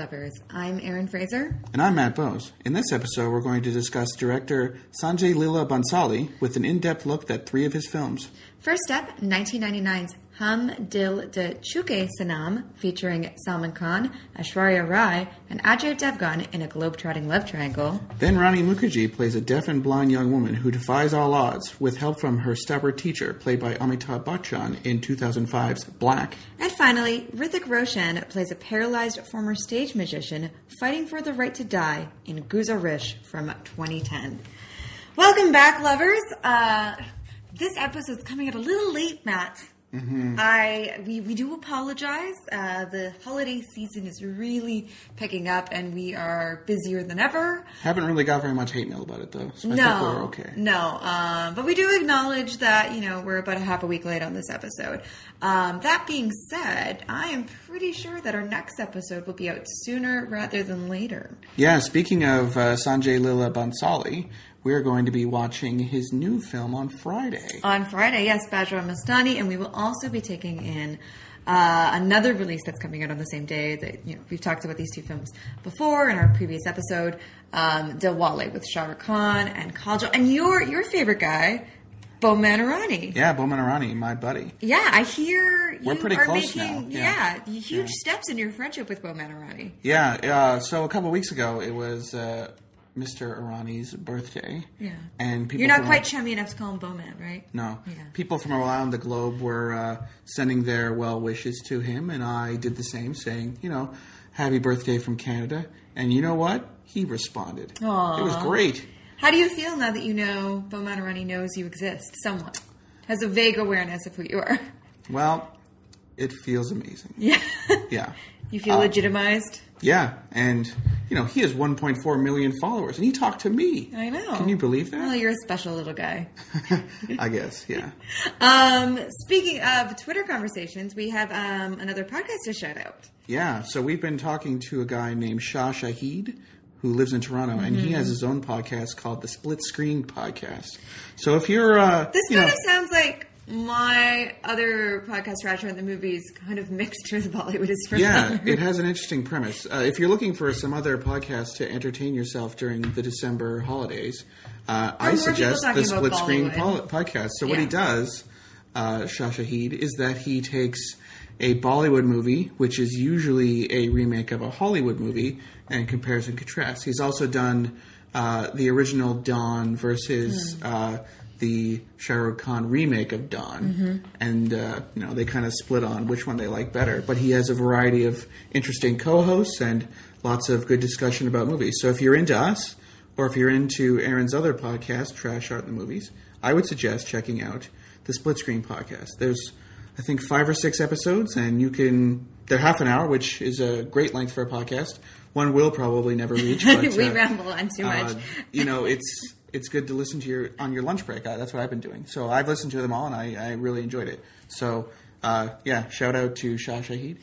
Lovers. I'm Erin Fraser. And I'm Matt Bose. In this episode, we're going to discuss director Sanjay Leela Bhansali with an in depth look at three of his films. First up, 1999's Hum Dil De Chuke Sanam, featuring Salman Khan, Aishwarya Rai, and Ajay Devgan in a globe-trotting love triangle. Then Rani Mukherjee plays a deaf and blind young woman who defies all odds with help from her stubborn teacher, played by Amitabh Bachchan in 2005's Black. And finally, Hrithik Roshan plays a paralyzed former stage magician fighting for the right to die in Guzaarish from 2010. Welcome back, lovers. Uh, this episode's coming out a little late, Matt. Mm-hmm. I we, we do apologize. Uh, the holiday season is really picking up, and we are busier than ever. Haven't really got very much hate mail about it though, so I no, think we're okay. No, um, but we do acknowledge that you know we're about a half a week late on this episode. Um, that being said, I am pretty sure that our next episode will be out sooner rather than later. Yeah. Speaking of uh, Sanjay Leela Bhansali, we're going to be watching his new film on Friday. On Friday, yes, Bajirao Mastani, and we will also be taking in uh, another release that's coming out on the same day. That you know we've talked about these two films before in our previous episode. Um, Dilwale with Shah Rukh Khan and Kajol, and your your favorite guy, Boman Irani. Yeah, Boman Irani, my buddy. Yeah, I hear We're you pretty are close making now, yeah. yeah, huge Yeah. steps in your friendship with Boman Irani. Yeah. Uh, so a couple weeks ago, it was uh, Mr. Irani's birthday. Yeah, And people you're not quite chummy enough to call him Boman, right? No. Yeah. People from around the globe were uh, sending their well wishes to him, and I did the same, saying, you know, happy birthday from Canada. And you know what? He responded. Aw. It was great. How do you feel now that you know Boman Irani knows you exist somewhat? Has a vague awareness of who you are. Well, it feels amazing. Yeah. Yeah. you feel Uh, legitimized? Yeah. And, you know, he has 1.4 million followers, and he talked to me. I know. Can you believe that? Well, you're a special little guy. I guess, yeah. Um, speaking of Twitter conversations, we have um, another podcast to shout out. Yeah, so we've been talking to a guy named Shah Shahid who lives in Toronto, and Mm-hmm. he has his own podcast called the Split Screen Podcast. So if you're, uh, This you kind know, of sounds like my other podcast, Ratchet and the Movies, kind of mixed with Bollywood is for yeah, it has an interesting premise. Uh, if you're looking for some other podcast to entertain yourself during the December holidays, uh, I suggest the Split Screen podcast. So what he does, uh, Shahid, is that he takes a Bollywood movie, which is usually a remake of a Hollywood movie, and compares and contrasts. He's also done uh, the original Don versus Hmm. Uh, the Shah Rukh Khan remake of Don, Mm-hmm. and uh, you know they kind of split on which one they like better. But he has a variety of interesting co-hosts and lots of good discussion about movies. So if you're into us, or if you're into Erin's other podcast, Trash Art and the Movies, I would suggest checking out the Split Screen podcast. There's I think five or six episodes, and you can they're half an hour, which is a great length for a podcast. One will probably never reach. But, we uh, ramble on too much. uh, you know, it's it's good to listen to your on your lunch break. Uh, that's what I've been doing. So I've listened to them all, and I, I really enjoyed it. So uh, yeah, shout out to Shah Shahid.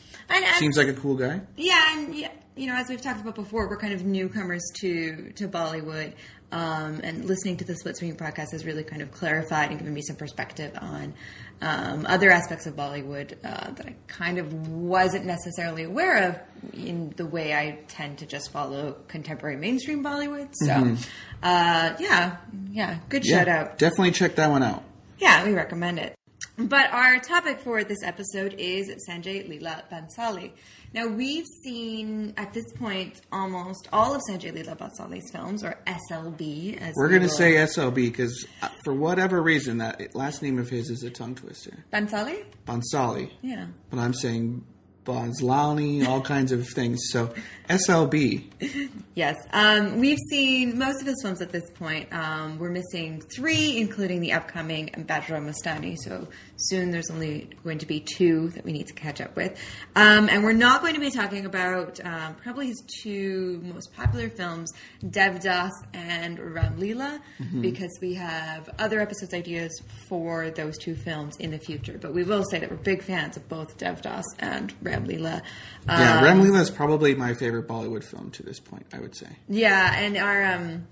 Seems like a cool guy. Yeah, and yeah, you know, as we've talked about before, we're kind of newcomers to to Bollywood, um, and listening to the Split Screen podcast has really kind of clarified and given me some perspective on um, other aspects of Bollywood uh, that I kind of wasn't necessarily aware of in the way I tend to just follow contemporary mainstream Bollywood. So, uh, yeah, yeah, good Mm-hmm. Yeah, shout out. Definitely check that one out. Yeah, we recommend it. But our topic for this episode is Sanjay Leela Bhansali. Now, we've seen at this point almost all of Sanjay Leela Bhansali's films, or SLB, as We're we going to say SLB because uh, for whatever reason, that last name of his is a tongue twister. Bhansali. Bhansali. Yeah. But I'm saying Bonslani, all kinds of things. So SLB. Yes, um, we've seen most of his films at this point. Um, we're missing three, including the upcoming Bajirao Mastani. So soon there's only going to be two that we need to catch up with. Um, and we're not going to be talking about um, probably his two most popular films, Devdas and Ram Leela, because we have other episodes ideas for those two films in the future. But we will say that we're big fans of both Devdas and Ram Leela. Yeah, Um, Ram Leela is probably my favorite Bollywood film to this point, I would say. Yeah, and our um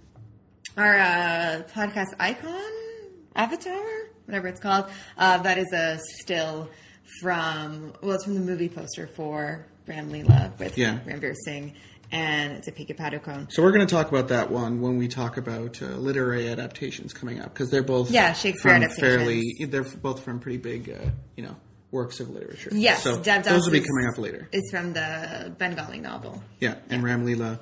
our uh, podcast icon avatar, whatever it's called, uh, that is a still from well, it's from the movie poster for Ram Leela with Yeah. Ranveer Singh and it's a Deepika Padukone. So we're going to talk about that one when we talk about uh, literary adaptations coming up because they're both Yeah, Shakespeare from adaptations. fairly they're both from pretty big uh, you know works of literature. Yes, so Devdas those will be coming up later. Is from the Bengali novel. Yeah, and Ram Leela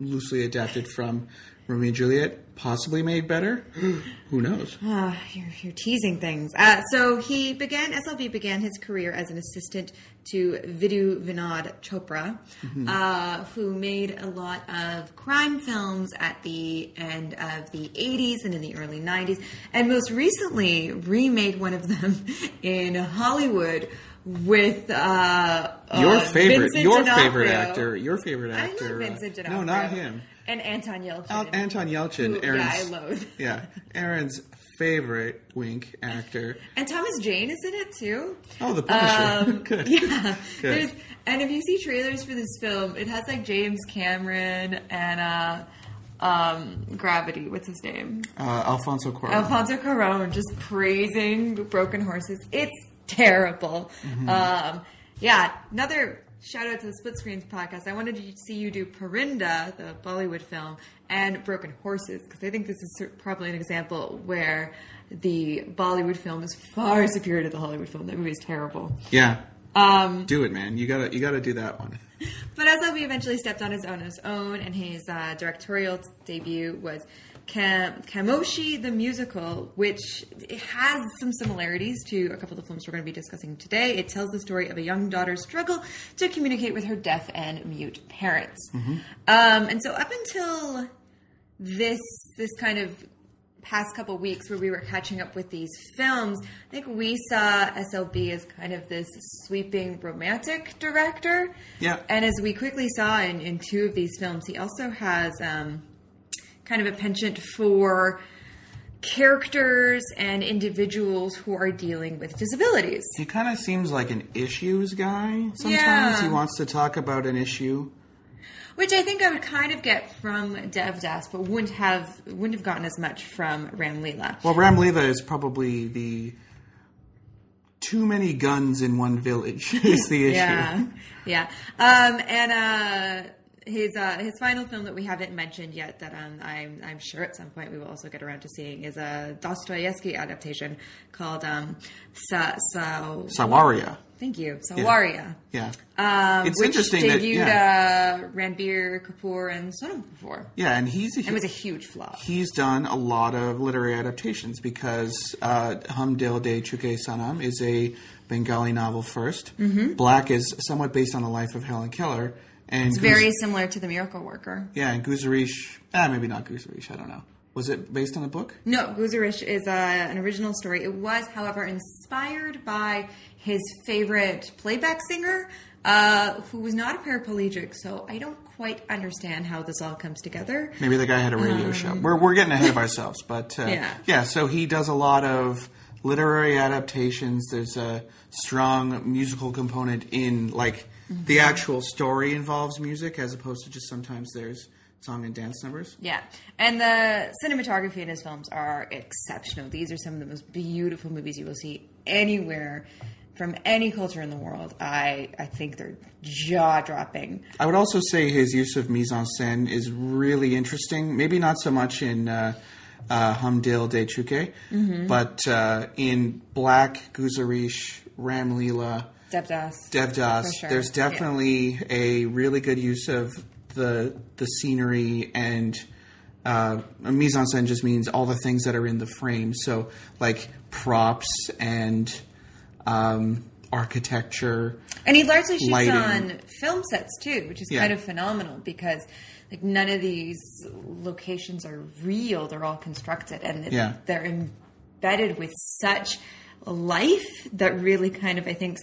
loosely adapted from Romeo and Juliet, possibly made better. Who knows? Ah, you're, you're teasing things. Uh, so he began, SLB began his career as an assistant to Vidhu Vinod Chopra, uh, who made a lot of crime films at the end of the 80s and in the early 90s, and most recently remade one of them in Hollywood with uh, Your uh, favorite, Vincent your D'Onofrio. favorite actor, your favorite I actor. love uh, Vincent D'Onofrio. no, not him. And Anton Yelchin. Al- Anton Yelchin, Who- Erin's, yeah, I loathe. yeah, Erin's favorite wink actor. And Thomas Jane is in it too. Oh, the Punisher. Um, Good. Yeah. Good. There's, and if you see trailers for this film, it has like James Cameron and uh, um, Gravity. What's his name? Uh, Alfonso Cuarón. Alfonso Cuarón just praising Broken Horses. It's terrible. Mm-hmm. Um, yeah, another shout out to the Split Screens podcast. I wanted to see you do Parinda, the Bollywood film, and Broken Horses because I think this is probably an example where the Bollywood film is far superior to the Hollywood film. That movie is terrible. yeah, Um, do it, man. You gotta, you gotta do that one. but SLB eventually stepped on his own, his own, and his uh, directorial debut was Kam- Khamoshi the Musical, which has some similarities to a couple of the films we're going to be discussing today. It tells the story of a young daughter's struggle to communicate with her deaf and mute parents. Um, and so, up until this this kind of past couple weeks where we were catching up with these films, I think we saw SLB as kind of this sweeping romantic director. Yeah. And as we quickly saw in, in two of these films, he also has um, kind of a penchant for characters and individuals who are dealing with disabilities. He kind of seems like an issues guy. Sometimes Yeah. he wants to talk about an issue. Which I think I would kind of get from Devdas, but wouldn't have wouldn't have gotten as much from Ram Leela. Well, Ram Leela is probably the too many guns in one village is the issue. Yeah, yeah. Um, and uh, his uh, his final film that we haven't mentioned yet, that um, I'm I'm sure at some point we will also get around to seeing, is a Dostoevsky adaptation called um, Sa- Sa- Sawaria. Thank you, Sawaria. Yeah. Um, It's which interesting that- debuted yeah. uh, Ranbir Kapoor and Sonam Kapoor. Yeah, and he's a, It was a huge flop. he's done a lot of literary adaptations because uh, Hum Dil De Chuke Sanam is a Bengali novel 1st Mm-hmm. Black is somewhat based on the life of Helen Keller. And It's very similar to The Miracle Worker. yeah, and Guzaarish, ah, maybe not Guzaarish, I don't know. Was it based on a book? No, Guzaarish is uh, an original story. It was, however, inspired by his favorite playback singer, uh, who was not a paraplegic. So I don't quite understand how this all comes together. Maybe the guy had a radio show. We're, we're getting ahead of ourselves, but uh, Yeah. yeah. So he does a lot of literary adaptations. There's a strong musical component in like the actual story involves music as opposed to just sometimes there's song and dance numbers. Yeah, and the cinematography in his films are exceptional. These are some of the most beautiful movies you will see anywhere from any culture in the world. I I think they're jaw dropping. I would also say his use of mise en scène is really interesting. Maybe not so much in uh, uh, Hum Dil De Chuke, but uh, in Black, Guzaarish, Ram Leela, Devdas. Devdas. Sure, There's yeah. definitely a really good use of the the scenery and uh, mise en scène just means all the things that are in the frame. So like props and um, architecture. And he largely shoots lighting. on film sets too, which is Yeah. kind of phenomenal because like none of these locations are real; they're all constructed, and Yeah. they're embedded with such life that really kind of I think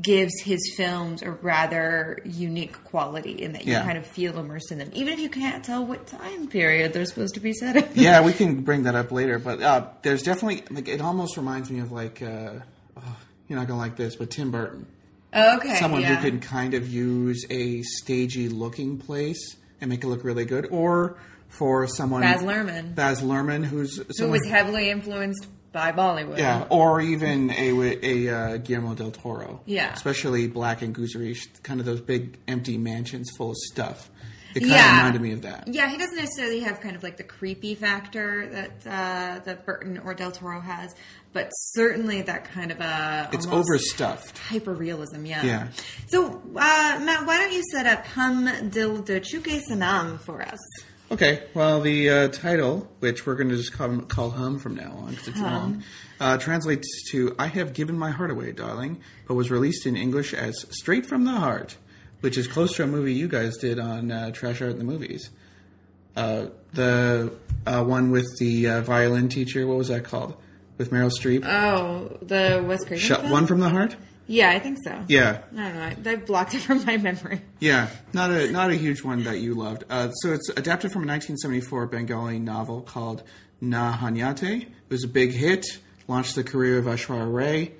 gives his films a rather unique quality in that you Yeah. kind of feel immersed in them, even if you can't tell what time period they're supposed to be set in. Yeah, we can bring that up later, but uh, there's definitely like it almost reminds me of like uh, oh, you're not gonna like this, but Tim Burton. Okay, someone yeah. who can kind of use a stagey looking place and make it look really good, or for someone Baz Luhrmann. Baz Luhrmann, who's who was heavily influenced by Bollywood. Yeah, or even a a uh, Guillermo del Toro. Yeah. especially Black and Goose kind of those big empty mansions full of stuff. It kind of reminded me of that. Yeah, he doesn't necessarily have kind of like the creepy factor that uh, that Burton or Del Toro has, but certainly that kind of a It's overstuffed. hyper realism. Yeah. Yeah. So uh, Matt, why don't you set up Hum Dil de Chuke Sanam for us? Okay, well, the uh, title, which we're going to just call, call Hum from now on because it's long, uh, translates to I Have Given My Heart Away, Darling, but was released in English as Straight from the Heart, which is close to a movie you guys did on uh, Trash Art in the Movies. Uh, the uh, one with the uh, violin teacher, what was that called? With Meryl Streep? Oh, the Wes Craven Shut film? One from the Heart? Yeah, I think so. Yeah, I don't know. I, I've blocked it from my memory. Yeah, not a not a huge one that you loved. Uh, so it's adapted from a 1974 Bengali novel called Na Hanyate. It was a big hit, launched the career of Aishwarya Rai,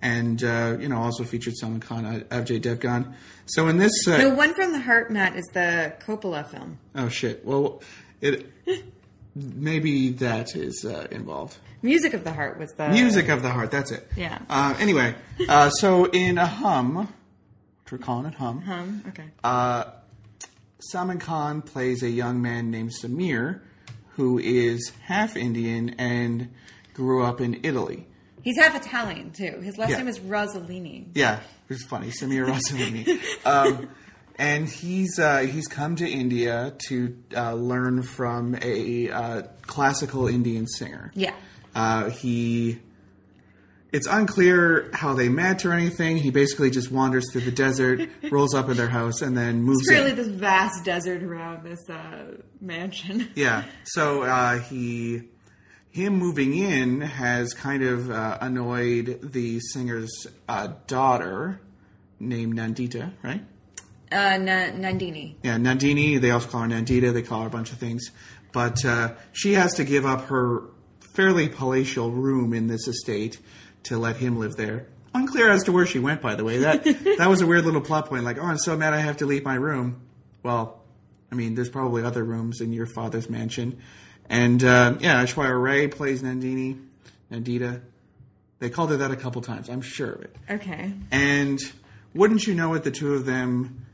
and uh, you know also featured Salman Khan, uh, Ajay Devgan. So in this, uh, The one from the heart, Matt, is the Coppola film. oh shit, well, it maybe that is uh, involved. Music of the Heart was the Music of the Heart, that's it. Yeah. Uh, anyway, uh, so in a hum, which we're calling it hum. Hum. Okay. Uh, Salman Khan plays a young man named Samir, who is half Indian and grew up in Italy. He's half Italian too. His last Yeah. name is Rossellini. Yeah, it's funny, Samir Rasalini. um, and he's uh, he's come to India to uh, learn from a uh, classical Indian singer. Yeah. Uh, he. It's unclear how they met or anything. He basically just wanders through the desert, rolls up in their house, and then moves It's in. really this vast desert around this uh, mansion. Yeah. So uh, he, him moving in has kind of uh, annoyed the singer's uh, daughter, named Nandita, right? Uh, Na- Nandini. Yeah, Nandini. They also call her Nandita. They call her a bunch of things, but uh, she has to give up her fairly palatial room in this estate to let him live there. Unclear as to where she went, by the way. That that was a weird little plot point. Like, oh, I'm so mad I have to leave my room. Well, I mean, there's probably other rooms in your father's mansion. And uh, yeah, Aishwarya Rai plays Nandini, Nandita. They called her that a couple times. I'm sure of it. Okay. And wouldn't you know it, the two of them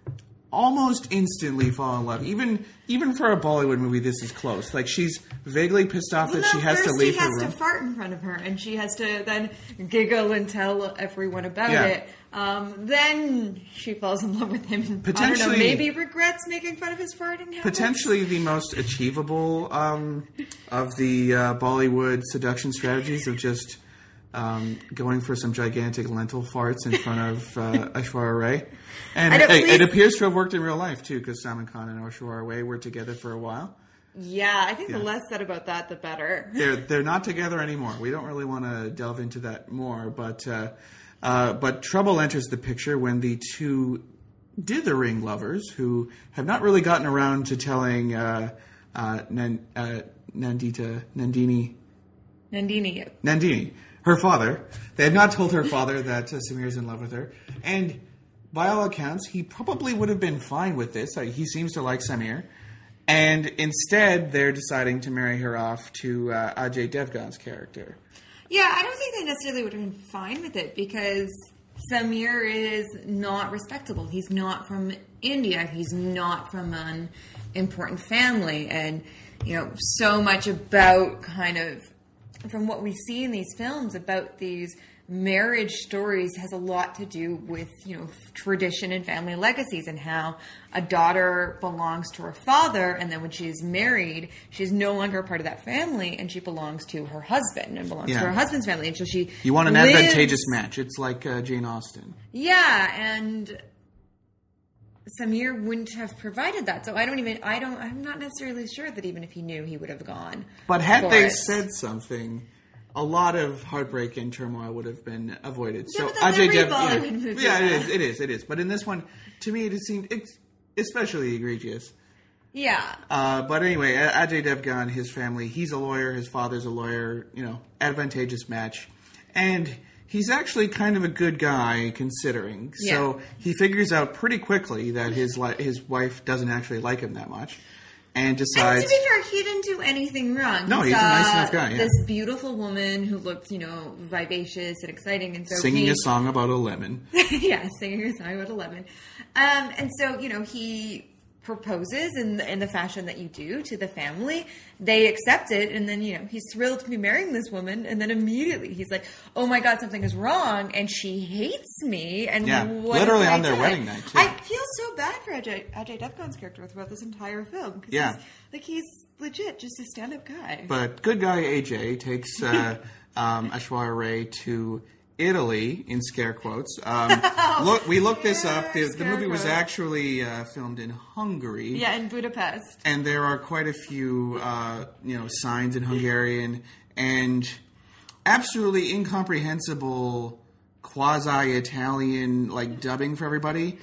almost instantly fall in love. Even even for a Bollywood movie, this is close. Like she's vaguely pissed off that no, she has to leave he her has room. to fart in front of her, and she has to then giggle and tell everyone about Yeah. it. Um, then she falls in love with him. and, don't know, Potentially- maybe regrets making fun of his farting habits. Potentially the most achievable um, of the uh, Bollywood seduction strategies of just um, going for some gigantic lentil farts in front of uh, Aishwarya Rai. And at hey, it appears to have worked in real life too, because Salman Khan and Aishwarya Rai were together for a while. Yeah, I think Yeah. the less said about that, the better. they're they're not together anymore. We don't really want to delve into that more, but uh, uh, but trouble enters the picture when the two dithering lovers, who have not really gotten around to telling uh, uh, Nan, uh, Nandita Nandini Nandini. Nandini her father, they had not told her father that uh, is in love with her, and by all accounts, he probably would have been fine with this. Like, he seems to like Samir. And instead, they're deciding to marry her off to uh, Ajay Devgan's character. Yeah, I don't think they necessarily would have been fine with it because Samir is not respectable. He's not from India. He's not from an important family. And, you know, so much about kind of, from what we see in these films about these marriage stories has a lot to do with, you know, tradition and family legacies and how a daughter belongs to her father and then when she is married, she's no longer a part of that family and she belongs to her husband and belongs Yeah. to her husband's family. And so she You want an lives- advantageous match. It's like uh, Jane Austen. Yeah, and Samir wouldn't have provided that. So I don't even I don't I'm not necessarily sure that even if he knew he would have gone. But had they it. said something, a lot of heartbreak and turmoil would have been avoided. Yeah, so but that's Ajay Dev, Bollywood yeah, yeah, it is, it is, it is. But in this one, to me, it seemed especially egregious. Yeah. Uh, but anyway, Ajay Devgan, his family, he's a lawyer, his father's a lawyer, you know, advantageous match. And he's actually kind of a good guy considering. So he figures out pretty quickly that his li- his wife doesn't actually like him that much. and decides. And to be fair, he didn't do anything wrong. No, He he's a nice enough guy, yeah. This beautiful woman who looked, you know, vivacious and exciting, and so Singing he, a song about a lemon. yeah, singing a song about eleven. Um, and so you know he proposes in the, in the fashion that you do to the family. They accept it, and then you know he's thrilled to be marrying this woman. And then immediately he's like, "Oh my god, something is wrong, and she hates me." And Yeah, what literally on their done?" wedding night, too. I feel so bad for Ajay, Ajay Devgan's character throughout this entire film. 'cause Yeah. he's, like he's legit just a stand-up guy. But good guy AJ takes uh, um, Aishwarya Rai to Italy in scare quotes. Um, look, we looked this up. The, the movie was actually uh, filmed in Hungary. yeah, in Budapest. and there are quite a few uh, you know signs in Hungarian and absolutely incomprehensible quasi Italian like dubbing for everybody.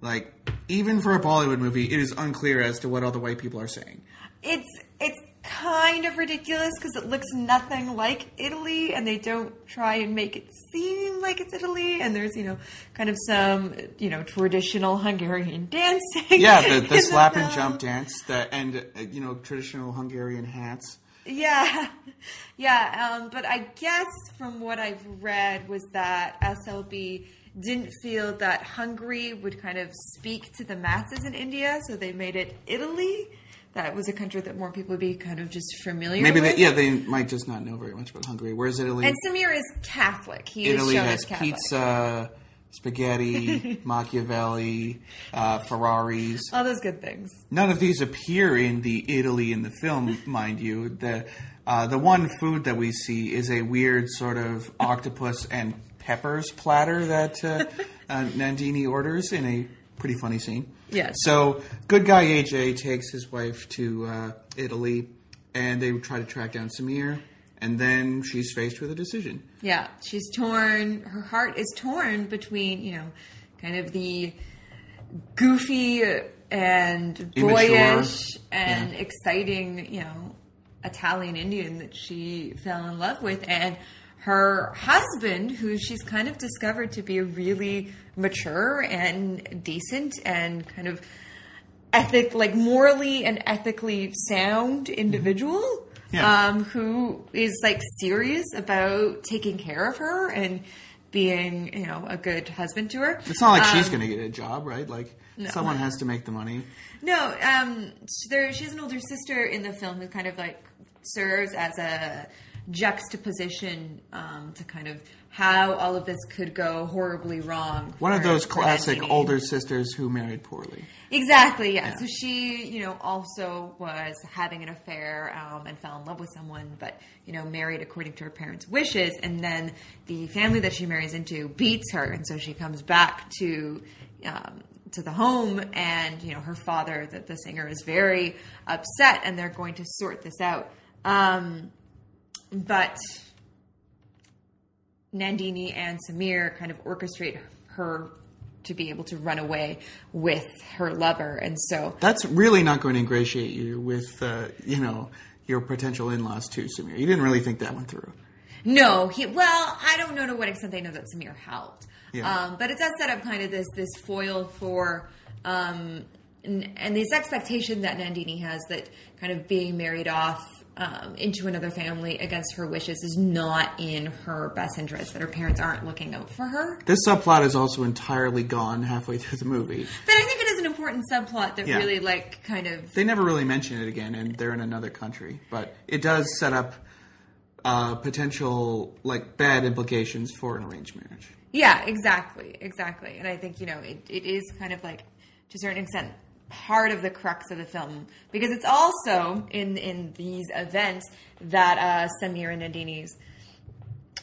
Like even for a Bollywood movie, it is unclear as to what all the white people are saying. it's it's kind of ridiculous because it looks nothing like Italy, and they don't try and make it seem like it's Italy. And there's you know kind of some you know traditional Hungarian dancing. Yeah, the, the slap and jump dance, the and uh, you know traditional Hungarian hats. Yeah, yeah. Um, but I guess from what I've read was that SLB didn't feel that Hungary would kind of speak to the masses in India, so they made it Italy. That was a country that more people would be kind of just familiar Maybe with. they, yeah, they might just not know very much about Hungary. Whereas Italy, And Samir is Catholic. He is Italy has Catholic. pizza, spaghetti, Machiavelli, uh, Ferraris. All those good things. None of these appear in the Italy in the film, mind you. The uh, the one food that we see is a weird sort of octopus and peppers platter that uh, uh, Nandini orders in a pretty funny scene. Yes. So good guy AJ takes his wife to uh, Italy, and they try to track down Samir, and then she's faced with a decision. Yeah, she's torn. Her heart is torn between, you know, kind of the goofy and Immature. boyish and Yeah. exciting, you know, Italian Indian that she fell in love with, and her husband, who she's kind of discovered to be a really mature and decent and kind of ethic, like morally and ethically sound individual. Yeah. Um, who is like serious about taking care of her and being, you know, a good husband to her. It's not like she's Um, going to get a job, right? Like someone has to make the money. No, um, there she has an older sister in the film who kind of like serves as a juxtaposition um, to kind of how all of this could go horribly wrong. One of those classic older sisters who married poorly. Exactly, yeah. So she, you know, also was having an affair um, and fell in love with someone, but, you know, married according to her parents' wishes. And then the family that she marries into beats her. And so she comes back to. Um, to the home, and you know her father, the, the singer, is very upset, and they're going to sort this out. Um, but Nandini and Samir kind of orchestrate her to be able to run away with her lover, and so That's really not going to ingratiate you with, uh, you know, your potential in-laws too, Samir. You didn't really think that went through. no, he. Well, I don't know to what extent they know that Samir helped, Yeah. um, but it does set up kind of this this foil for. Um, and, and this expectation that Nandini has that kind of being married off um, into another family against her wishes is not in her best interest, that her parents aren't looking out for her. This subplot is also entirely gone halfway through the movie. But I think it is an important subplot that Yeah. really, like, kind of. They never really mention it again, and they're in another country. But it does set up uh, potential, like, bad implications for an arranged marriage. Yeah, exactly, exactly. And I think, you know, it, it is kind of like, to a certain extent, part of the crux of the film. Because it's also in, in these events that uh, Samir and Nandini's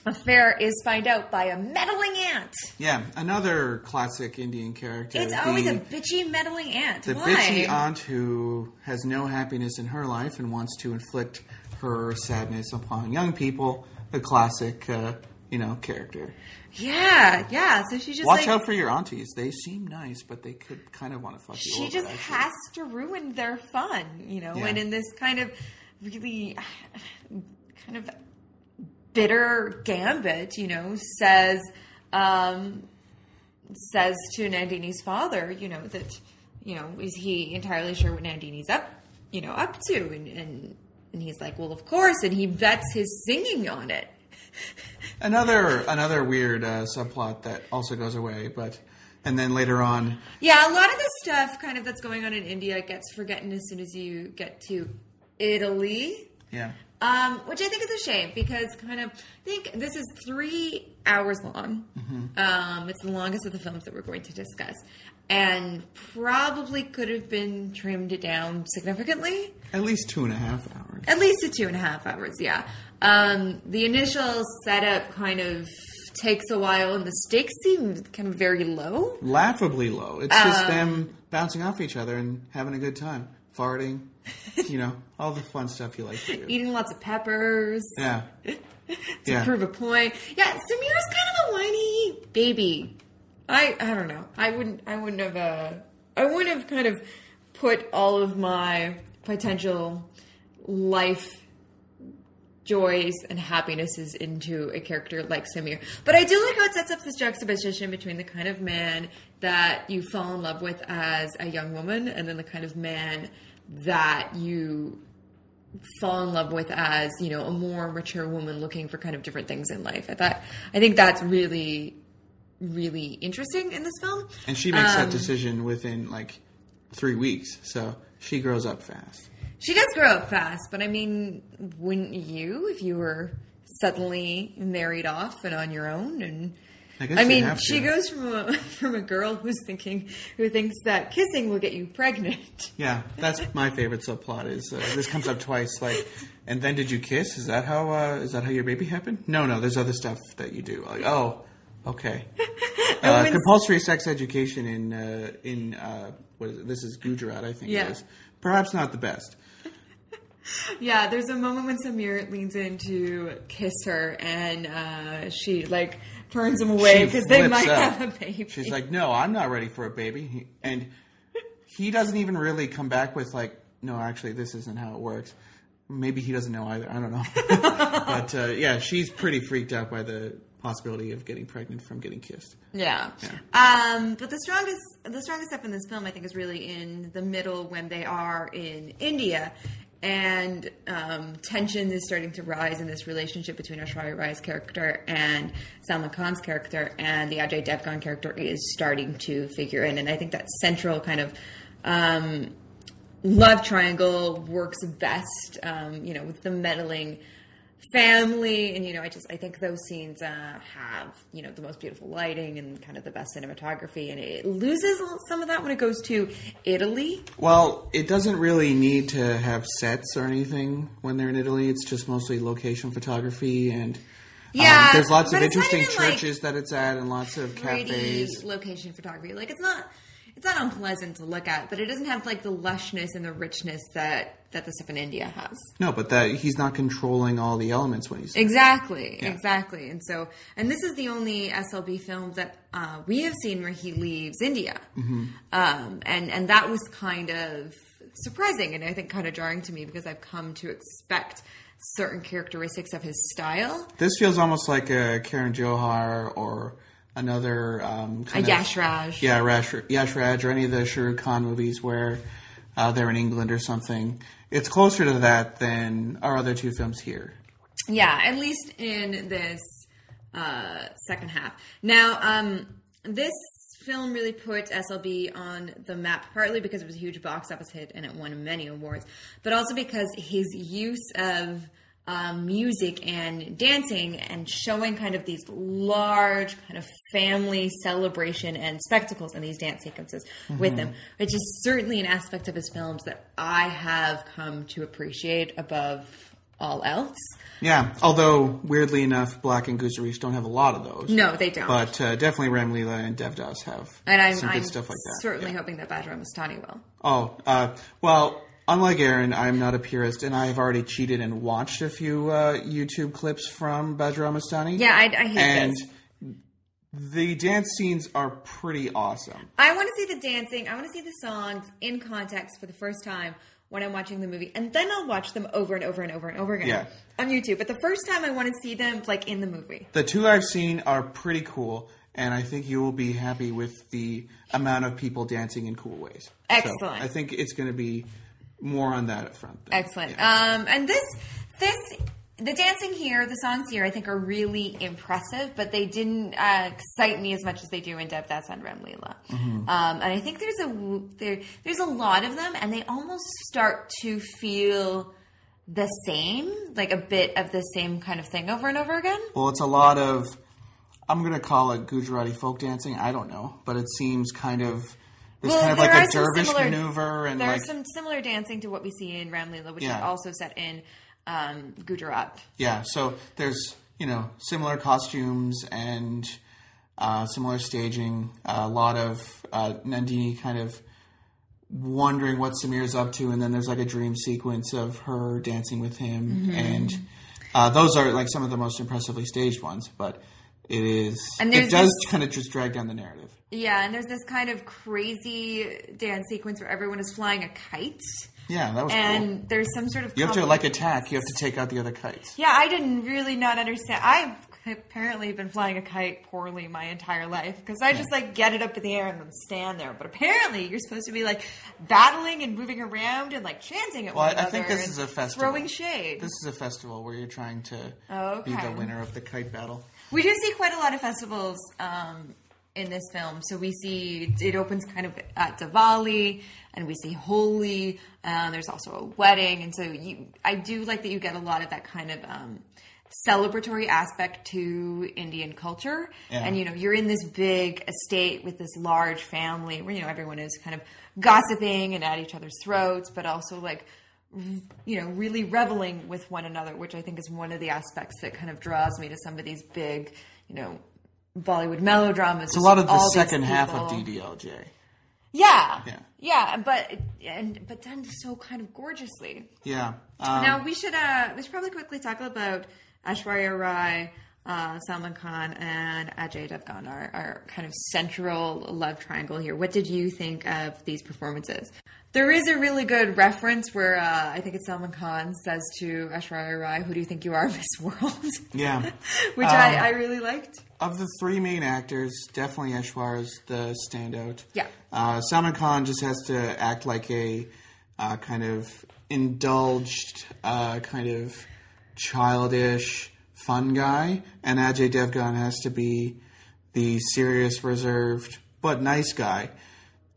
affair is found out by a meddling aunt. Yeah, another classic Indian character. It's the- always a bitchy, meddling aunt. The Why? bitchy aunt who has no happiness in her life and wants to inflict her sadness upon young people. The classic, uh, you know, character. Yeah, yeah. So she just Watch like, out for your aunties. They seem nice, but they could kind of want to fuck you she over, just actually. has to ruin their fun, you know. Yeah. And in this kind of really kind of bitter gambit, you know, says um, says to Nandini's father, you know, that you know is he entirely sure what Nandini's up you know, up to? And, and, and he's like, well, of course. And he bets his singing on it. Another another weird uh, subplot that also goes away, but and then later on, Yeah, a lot of the stuff kind of that's going on in India gets forgotten as soon as you get to Italy. yeah, Um, which I think is a shame because kind of I think this is three hours long. Um, it's the longest of the films that we're going to discuss, and probably could have been trimmed down significantly, at least two and a half hours. at least to two and a half hours. Yeah, um, the initial setup kind of takes a while, and the stakes seem kind of very low. Laughably low. It's just Um, them bouncing off each other and having a good time, farting, you know, all the fun stuff you like to do. Eating lots of peppers. Yeah, to yeah. prove a point. Yeah, Samir's kind of a whiny baby. I I don't know. I wouldn't I wouldn't have uh I wouldn't have kind of put all of my potential life joys and happinesses into a character like Samir. But I do like how it sets up this juxtaposition between the kind of man that you fall in love with as a young woman and then the kind of man that you fall in love with as you know a more mature woman looking for kind of different things in life. I thought I think that's really really interesting in this film. And she makes Um, that decision within like three weeks, so she grows up fast. She does grow up fast, but I mean, wouldn't you if you were suddenly married off and on your own and I I mean, she to. goes from a from a girl who's thinking who thinks that kissing will get you pregnant. Yeah, that's my favorite subplot. Is uh, this comes up twice? Like, and then did you kiss? Is that how? Uh, is that how your baby happened? No, no. There's other stuff that you do. Like, oh, okay. Uh, compulsory sex education in uh, in uh, what is it? This is Gujarat, I think Yeah. it is. Perhaps not the best. Yeah, there's a moment when Samir leans in to kiss her, and uh, she like turns him away because they might out. have a baby. She's like, no, I'm not ready for a baby. And he doesn't even really come back with like, no, actually, this isn't how it works. Maybe he doesn't know either. I don't know. but uh, yeah, she's pretty freaked out by the possibility of getting pregnant from getting kissed. Yeah. Um, but the strongest the strongest step in this film, I think, is really in the middle when they are in India, and um, tension is starting to rise in this relationship between Aishwarya Rai's character and Salman Khan's character, and the Ajay Devgan character is starting to figure in, and I think that central kind of. Um, love triangle works best, um, you know, with the meddling family and you know i just i think those scenes uh, have you know the most beautiful lighting and kind of the best cinematography and it loses some of that when it goes to italy Well, it doesn't really need to have sets or anything when they're in Italy. It's just mostly location photography and. um, Yeah, there's lots of but it's not interesting even, like, churches that it's at and lots of cafes. location photography like it's not it's not unpleasant to look at but it doesn't have like the lushness and the richness that that the stuff in india has No, but that he's not controlling all the elements when he's Exactly, Yeah. exactly. And so, and this is the only SLB film that uh, we have seen where he leaves India, Mm-hmm. um, and and that was kind of surprising and I think kind of jarring to me because I've come to expect certain characteristics of his style. This feels almost like a Karan Johar or another um, A kind of, Yash Raj. yeah, Rash, Yash Raj or any of the Shah Rukh Khan movies where uh, they're in England or something. It's closer to that than our other two films here. Yeah, at least in this uh, second half. Now, um, this film really put SLB on the map, partly because it was a huge box office hit and it won many awards, but also because his use of um, music and dancing and showing kind of these large kind of family celebration and spectacles in these dance sequences with them, which is certainly an aspect of his films that I have come to appreciate above all else. Yeah, although weirdly enough, Black and Guzaarish don't have a lot of those. No, they don't. But uh, definitely Ram Leela and Devdas have and I'm, some I'm good stuff like that. certainly Yeah. hoping that Bajirao Mastani will. Oh, uh, well, unlike Erin, I'm not a purist, and I have already cheated and watched a few uh, YouTube clips from Bajirao Mastani. Yeah, I, I hate and this. the dance scenes are pretty awesome. I want to see the dancing. I want to see the songs in context for the first time when I'm watching the movie, and then I'll watch them over and over and over and over again Yeah. on YouTube. But the first time, I want to see them like in the movie. The two I've seen are pretty cool, and I think you will be happy with the amount of people dancing in cool ways. So Excellent. I think it's going to be more on that up front. then. Excellent. Yeah. Um, and this, this, the dancing here, the songs here, I think are really impressive, but they didn't uh, excite me as much as they do in Devdas and Ramlila. Mm-hmm. Um, and I think there's a there, there's a lot of them, and they almost start to feel the same, like a bit of the same kind of thing over and over again. Well, it's a lot of. I'm gonna call it Gujarati folk dancing. I don't know, but it seems kind of. There's Well, kind of there like are a dervish similar- maneuver and There's like some similar dancing to what we see in Ramlila, which is also set in um, Gujarat. Yeah, so there's you know similar costumes and uh, similar staging. a lot of uh, Nandini kind of wondering what Samir's up to, and then there's like a dream sequence of her dancing with him, Mm-hmm. and uh, those are like some of the most impressively staged ones. But it is And it does this- kind of just drag down the narrative. Yeah, and there's this kind of crazy dance sequence where everyone is flying a kite, Yeah, that was and cool. there's some sort of You have to like attack. You have to take out the other kites. Yeah, I didn't really not understand. I've apparently been flying a kite poorly my entire life because I just like get it up in the air and then stand there. But apparently, you're supposed to be like battling and moving around and like chanting at Well, one I- I think this is a festival. Throwing shade. This is a festival where you're trying to Oh, be the winner of the kite battle. We do see quite a lot of festivals um, in this film. So we see it opens kind of at Diwali, and we see Holi. Uh, there's also a wedding, and so you, I do like that you get a lot of that kind of um, celebratory aspect to Indian culture. Yeah. And you know, you're in this big estate with this large family where you know everyone is kind of gossiping and at each other's throats, but also like you know, really reveling with one another, which I think is one of the aspects that kind of draws me to some of these big, you know, Bollywood melodramas. It's a lot of the second half of DDLJ. Yeah, Yeah. yeah, but and but done so kind of gorgeously. Yeah. Um, now we should uh we should probably quickly talk about Aishwarya Rai, uh, Salman Khan, and Ajay Devgan, our, our kind of central love triangle here. What did you think of these performances? There is a really good reference where uh, I think it's Salman Khan says to Aishwarya Rai, "Who do you think you are, Miss World?" yeah. Which Um, I, I really liked. Of the three main actors, definitely Ashwar is the standout. Yeah. Uh, Salman Khan just has to act like a uh, kind of indulged, uh, kind of childish, fun guy, and Ajay Devgan has to be the serious, reserved, but nice guy.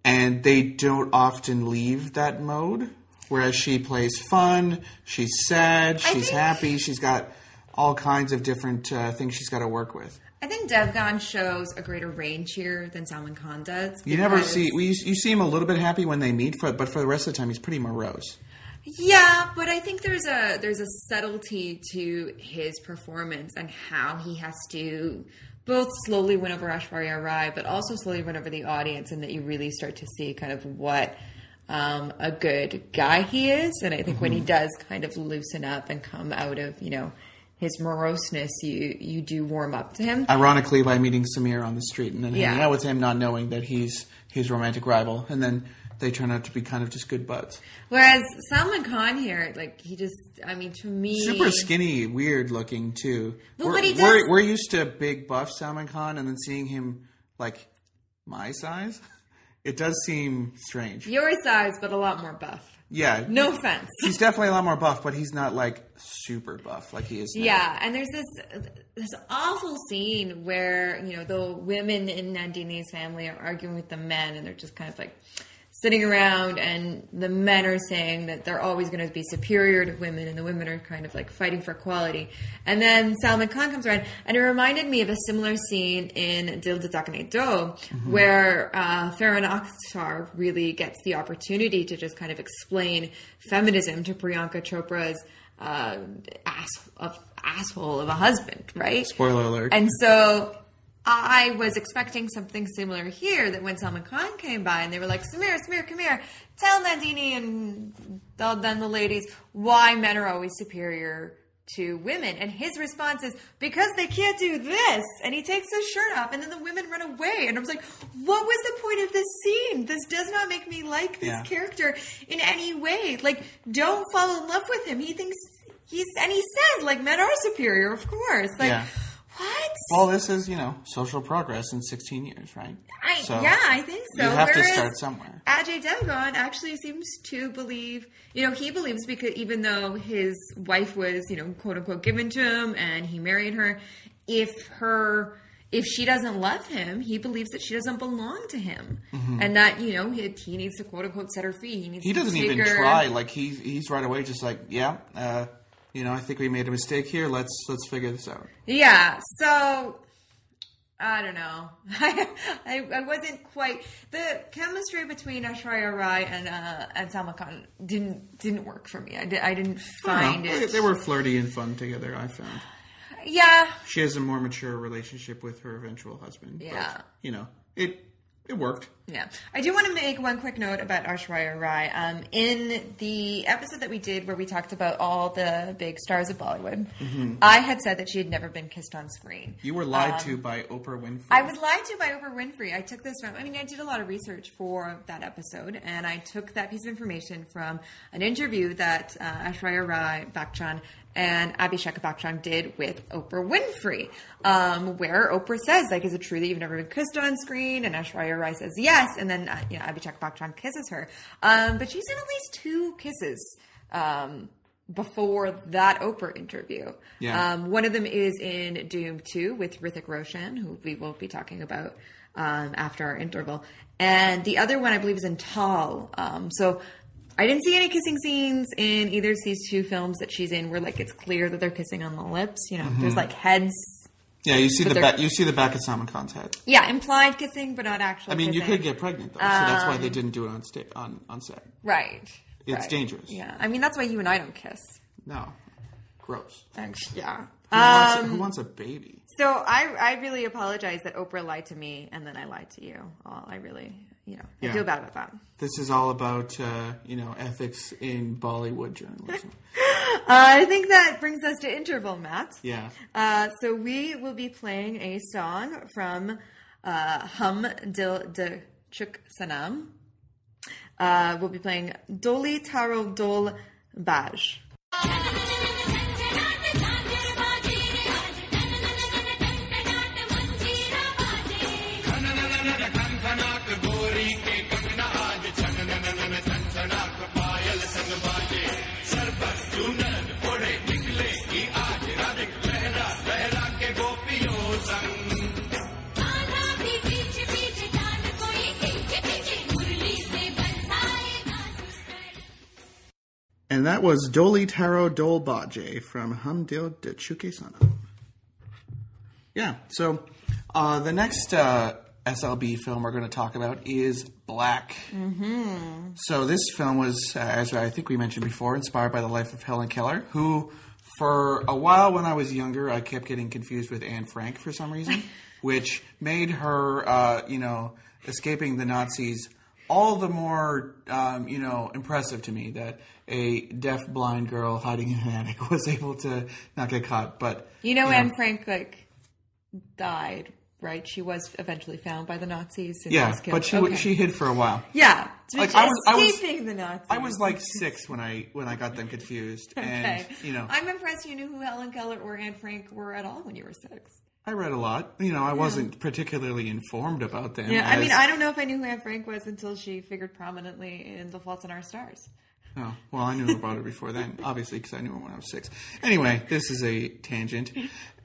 And they don't often leave that mode. Whereas she plays fun, she's sad, she's think- happy, she's got all kinds of different uh, things she's got to work with. I think Devgan shows a greater range here than Salman Khan does. You never see we you see him a little bit happy when they meet, for, but for the rest of the time he's pretty morose. Yeah, but I think there's a there's a subtlety to his performance and how he has to both slowly win over Aishwarya Rai, but also slowly win over the audience, and that you really start to see kind of what um, a good guy he is. And I think when he does kind of loosen up and come out of you know his moroseness, you you do warm up to him. Ironically, by meeting Samir on the street and then hanging Yeah. out with him, not knowing that he's his romantic rival, and then they turn out to be kind of just good buds. Whereas Salman Khan here, like he just, I mean, to me, Super skinny, weird looking too. We're, but he we're, does- we're used to big buff Salman Khan, and then seeing him like my size, it does seem strange. your size, but a lot more buff. Yeah, No offense. he's definitely a lot more buff, but he's not like super buff like he is. now. Yeah, and there's this this awful scene where you know the women in Nandini's family are arguing with the men, and they're just kind of like sitting around, and the men are saying that they're always going to be superior to women, and the women are kind of like fighting for equality. And then Salman Khan comes around, and it reminded me of a similar scene in Dil de Do, where uh, Farhan Akhtar really gets the opportunity to just kind of explain feminism to Priyanka Chopra's uh, ass of asshole of a husband, right? Spoiler alert. And so I was expecting something similar here. That when Salman Khan came by and they were like, "Samir, Samir, come here, tell Nandini and the- then the ladies why men are always superior." To women, and his response is because they can't do this, and he takes his shirt off, and then the women run away. And I was like, "What was the point of this scene? This does not make me like this Yeah. character in any way. Like, don't fall in love with him. He thinks he's and he says like men are superior, of course. Like, Yeah. What? Well, this is you know social progress in 16 years, right? I, So, yeah, I think so. you have to start somewhere. Ajay Devgan actually seems to believe, you know, he believes because even though his wife was, you know, quote unquote given to him and he married her, if her if she doesn't love him, he believes that she doesn't belong to him, and that you know he, he needs to quote unquote set her free. He needs Mm-hmm. He doesn't even her- try. Like he's he's right away just like, yeah, uh, you know, I think we made a mistake here. Let's let's figure this out. Yeah, so I don't know. I, I I wasn't quite the chemistry between Aishwarya Rai and uh, and Salman Khan didn't didn't work for me. I, did, I didn't I find know. it. They were flirty and fun together. I found yeah, she has a more mature relationship with her eventual husband. but, Yeah. you know, it it worked. Yeah, I do want to make one quick note about Aishwarya Rai. Um, in the episode that we did where we talked about all the big stars of Bollywood, I had said that she had never been kissed on screen. You were lied to by Oprah Winfrey. Um, I was lied to by Oprah Winfrey. I took this from, I mean, I did a lot of research for that episode, and I took that piece of information from an interview that uh, Aishwarya Rai Bachchan and Abhishek Bachchan did with Oprah Winfrey, um, where Oprah says, like, is it true that you've never been kissed on screen? And Aishwarya Rai says yes, and then, uh, you know, Abhishek Bachchan kisses her. Um, but she's in at least two kisses. Um, before that Oprah interview. Yeah. Um, one of them is in Dhoom 2 with Hrithik Roshan, who we will be talking about um, after our interval. And the other one, I believe, is in Taal. Um, so I didn't see any kissing scenes in either of these two films that she's in where, like, it's clear that they're kissing on the lips. You know, Mm-hmm. there's, like, heads. yeah, you see the back. You see the back of Salman Khan's head. Yeah, implied kissing, but not actual I mean, you could get pregnant though, so that's why Um, they didn't do it on sta- on on set. Right. It's right. dangerous. Yeah. I mean, that's why you and I don't kiss. No, gross. Actually, yeah. Who, wants, Um, who wants a baby? So I, I really apologize that Oprah lied to me and then I lied to you. Oh, I really, you know, I Yeah. feel bad about that. This is all about uh, you know ethics in Bollywood journalism. Uh, I think that brings us to interval, Matt. Yeah. Uh, so we will be playing a song from uh, Hum Dil De Chuke Sanam. Uh, we'll be playing Dholi Taro Dhol Baaje. And that was Dholi Taro Dhol Baaje from Hum Dil de Chuke Sanam. Yeah, so uh, the next uh, SLB film we're going to talk about is Black. Mm-hmm. So this film was, uh, as I think we mentioned before, inspired by the life of Helen Keller, who, for a while when I was younger, I kept getting confused with Anne Frank for some reason, which made her, uh, you know, escaping the Nazis all the more, um, you know, impressive to me that a deaf blind girl hiding in an attic was able to not get caught. But You know, Anne Frank like died, right? She was eventually found by the Nazis. And yeah, but she Okay. she hid for a while. yeah, Like, I was- I was- escaping the Nazis. I was like six when I when I got them confused, and okay. you know I'm impressed you knew who Helen Keller or Anne Frank were at all when you were six. I read a lot. You know, I wasn't particularly informed about them. Yeah, I mean, I don't know if I knew who Anne Frank was until she figured prominently in The Fault in Our Stars. Oh, well, I knew about her before then, obviously, because I knew her when I was six. Anyway, this is a tangent.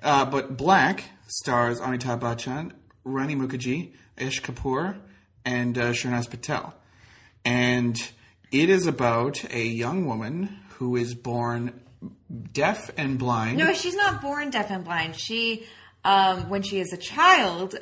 Uh, but Black stars Amitabh Bachchan, Rani Mukherjee, Ish Kapoor, and uh, Shernaz Patel. And it is about a young woman who is born deaf and blind. No, she's not born deaf and blind. She, um, when she is a child,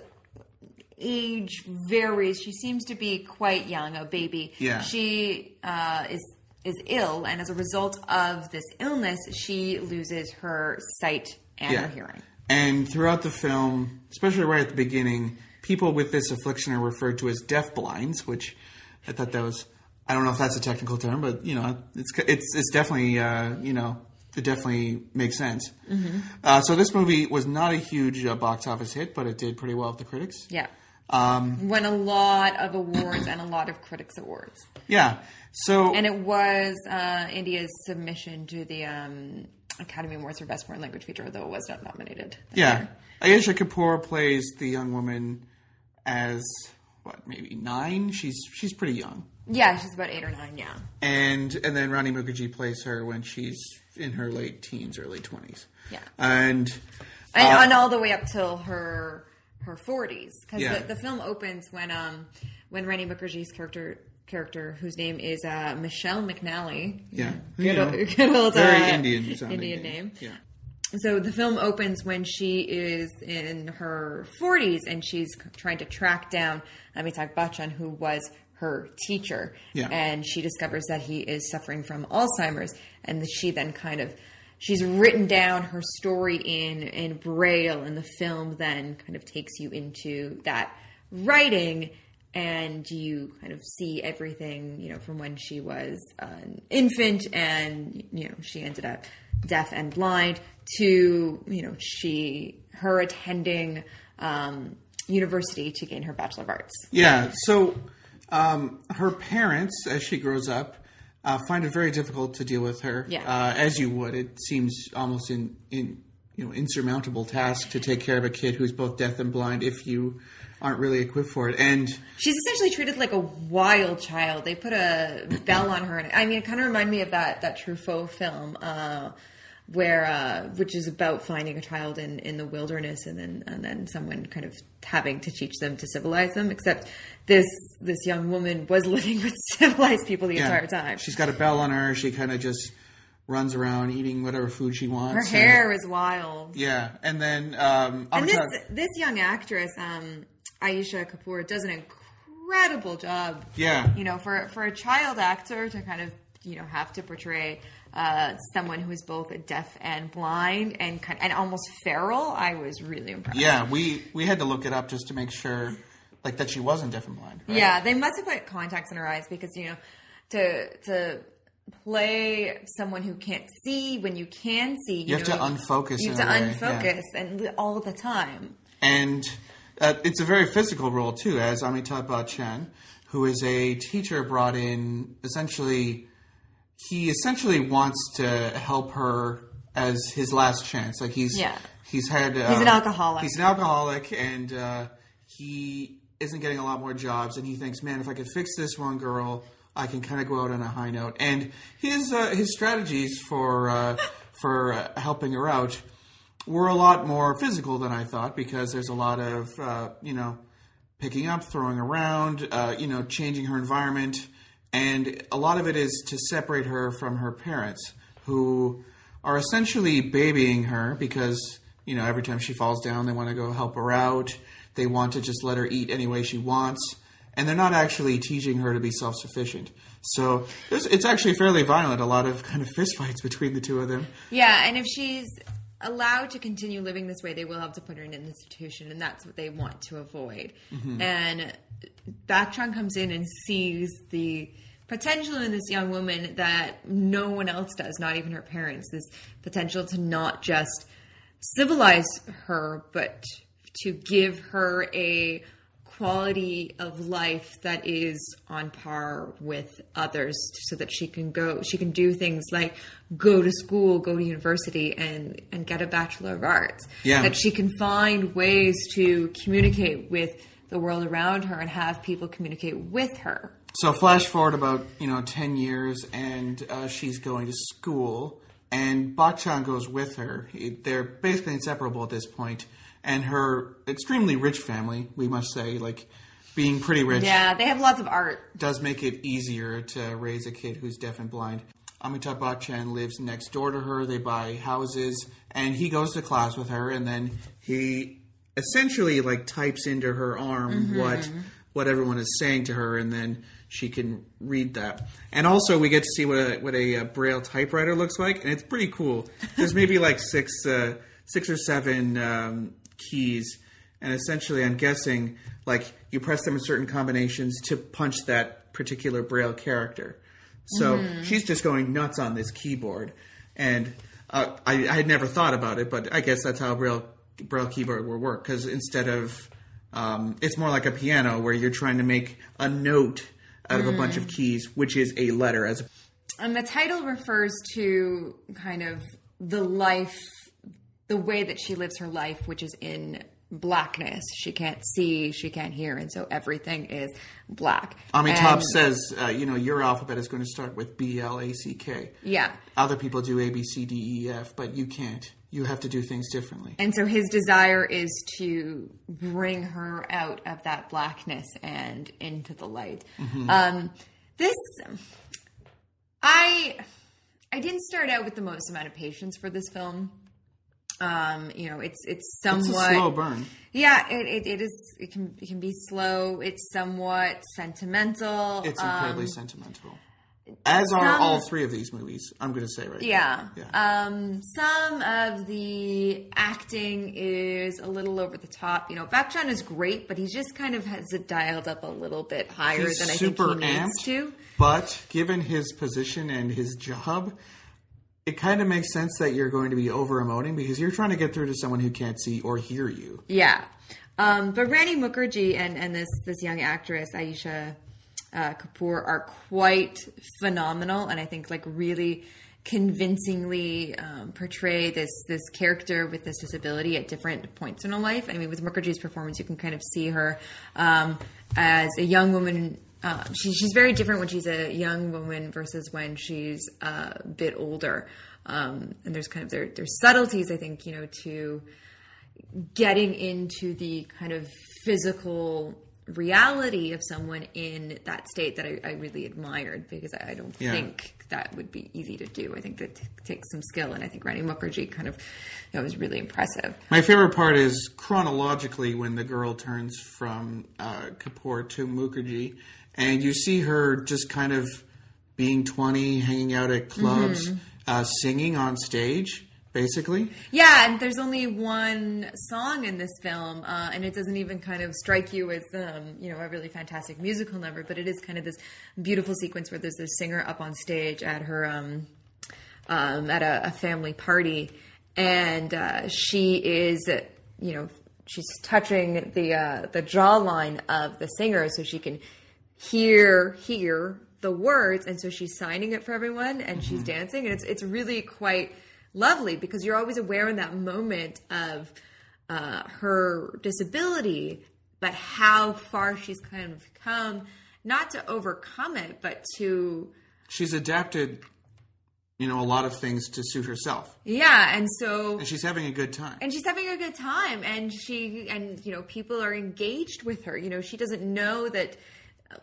age varies. She seems to be quite young, a baby. Yeah. She uh, is is ill, and as a result of this illness, she loses her sight and her hearing. And throughout the film, especially right at the beginning, people with this affliction are referred to as deaf blinds, which I thought that was I don't know if that's a technical term, but you know, it's it's it's definitely uh, you know it definitely makes sense. Mm-hmm. Uh, so this movie was not a huge uh, box office hit, but it did pretty well with the critics. Yeah. Um, Won a lot of awards and a lot of critics awards. yeah. So And it was uh, India's submission to the um, Academy Awards for Best Foreign Language Feature, although it was not nominated. Yeah. year. Ayesha Kapoor plays the young woman as what, maybe nine? She's she's pretty young. Yeah, she's about eight or nine, yeah. And and then Rani Mukherjee plays her when she's in her late teens, early twenties. Yeah. And and, Uh, and all the way up till her her 40s because Yeah. the, the film opens when um when Rani Mukherjee's character character whose name is uh, Michelle McNally Yeah. good, old- good old very uh, Indian Indian name Yeah. so the film opens when she is in her 40s and she's trying to track down Amitabh Bachchan who was her teacher Yeah. and she discovers that he is suffering from Alzheimer's and she then kind of she's written down her story in in braille and the film then kind of takes you into that writing and you kind of see everything you know from when she was an infant and you know she ended up deaf and blind to you know she her attending um, university to gain her bachelor of arts Yeah. So um, her parents, as she grows up, uh, find it very difficult to deal with her. Yeah. Uh, as you would, it seems almost in in you know insurmountable task to take care of a kid who's both deaf and blind if you aren't really equipped for it. And She's essentially treated like a wild child. They put a bell on her, and I mean, it kind of reminded me of that that Truffaut film, uh, where uh, which is about finding a child in, in the wilderness, and then and then someone kind of having to teach them to civilize them. Except this this young woman was living with civilized people the yeah, entire time. she's got a bell on her. She kind of just runs around eating whatever food she Her wants. and- hair is wild. yeah, and then um, And this this young actress, um, Aisha Kapoor, does an incredible job yeah, you know, for for a child actor to kind of you know have to portray uh, someone who is both deaf and blind and kind and almost feral, I was really impressed. yeah. We we had to look it up just to make sure, like that she wasn't deaf and blind. right? Yeah, they must have put contacts in her eyes because you know to to play someone who can't see when you can see, you, You have know, to unfocus You have to way, yeah. unfocus and all the time. and uh, it's a very physical role too, as Amitabh Bachchan, who is a teacher brought in. Essentially, he essentially wants to help her as his last chance. Like he's Yeah. he's had uh, He's an alcoholic. He's an alcoholic, and uh, he isn't getting a lot more jobs. And he thinks, man, if I could fix this one girl. I can kind of go out on a high note, and his uh, his strategies for uh, for uh, helping her out were a lot more physical than I thought because there's a lot of uh, you know picking up, throwing around, uh, you know, changing her environment, and a lot of it is to separate her from her parents, who are essentially babying her because you know every time she falls down, they want to go help her out. They want to just let her eat any way she wants. And they're not actually teaching her to be self-sufficient. So it's actually fairly violent. A lot of kind of fistfights between the two of them. Yeah, and if she's allowed to continue living this way, they will have to put her in an institution, and that's what they want to avoid. Mm-hmm. And Bachchan comes in and sees the potential in this young woman that no one else does, not even her parents. This potential to not just civilize her, but to give her a quality of life that is on par with others so that she can go she can do things like go to school go to university and and get a bachelor of arts Yeah. that she can find ways to communicate with the world around her and have people communicate with her So flash forward about you know ten years, and uh, she's going to school, and Bachchan goes with her. They're basically inseparable at this point, and her extremely rich family, we must say, like being pretty rich, yeah they have lots of art does make it easier to raise a kid who's deaf and blind. Amitabh Bachchan lives next door to her. They buy houses, and he goes to class with her, and then he essentially like types into her arm what what everyone is saying to her, and then she can read that. And also, we get to see what a what a, uh braille typewriter looks like, and it's pretty cool. There's maybe like six uh, six or seven um, keys, and essentially, I'm guessing like you press them in certain combinations to punch that particular braille character. So she's just going nuts on this keyboard, and uh, I, I had never thought about it, but I guess that's how braille braille keyboard will work. Because instead of um, it's more like a piano where you're trying to make a note out of a bunch of keys, which is a letter. As And the title refers to kind of the life, the way that she lives her life, which is in blackness. She can't see, she can't hear, and so everything is black. Amitabh And- says, uh, you know, your alphabet is going to start with B L A C K. Yeah. Other people do A B C D E F, but you can't. You have to do things differently. And so his desire is to bring her out of that blackness and into the light. Um, this, I, I didn't start out with the most amount of patience for this film. Um, you know, it's it's It's somewhat a slow burn. yeah, it, it, it is. It can it can be slow. It's somewhat sentimental. It's um, incredibly sentimental. As are some- all three of these movies, I'm going to say right Yeah. now. Yeah. Um, some of the acting is a little over the top. You know, Bachchan is great, but he just kind of has it dialed up a little bit higher He's than I think he needs amped, to. But given his position and his job, it kind of makes sense that you're going to be over emoting because you're trying to get through to someone who can't see or hear you. Yeah. Um, but Rani Mukherjee and, and this this young actress Aisha uh, Kapoor are quite phenomenal, and I think like really convincingly um, portray this this character with this disability at different points in her life. I mean, with Mukherjee's performance, you can kind of see her um, as a young woman. Uh, she, she's very different when she's a young woman versus when she's a bit older. Um, and there's kind of there, there's subtleties, I think, you know, to getting into the kind of physical reality of someone in that state that I, I really admired because I, I don't Yeah. think that would be easy to do. I think that t- takes some skill, and I think Rani Mukherjee kind of you know, was really impressive. My favorite part is chronologically when the girl turns from uh, Kapoor to Mukherjee, and you see her just kind of being 20, hanging out at clubs, Mm-hmm. uh, singing on stage, basically. Yeah, and there's only one song in this film, uh, and it doesn't even kind of strike you as um, you know a really fantastic musical number, but it is kind of this beautiful sequence where there's this singer up on stage at her um, um, at a, a family party, and uh, she is you know she's touching the uh, the jawline of the singer so she can hear hear the words. And so she's signing it for everyone and she's dancing. And it's it's really quite lovely because you're always aware in that moment of uh, her disability but how far she's kind of come not to overcome it but to She's adapted, you know, a lot of things to suit herself, yeah and so and she's having a good time. and she's having a good time. And she and you know people are engaged with her. You know she doesn't know that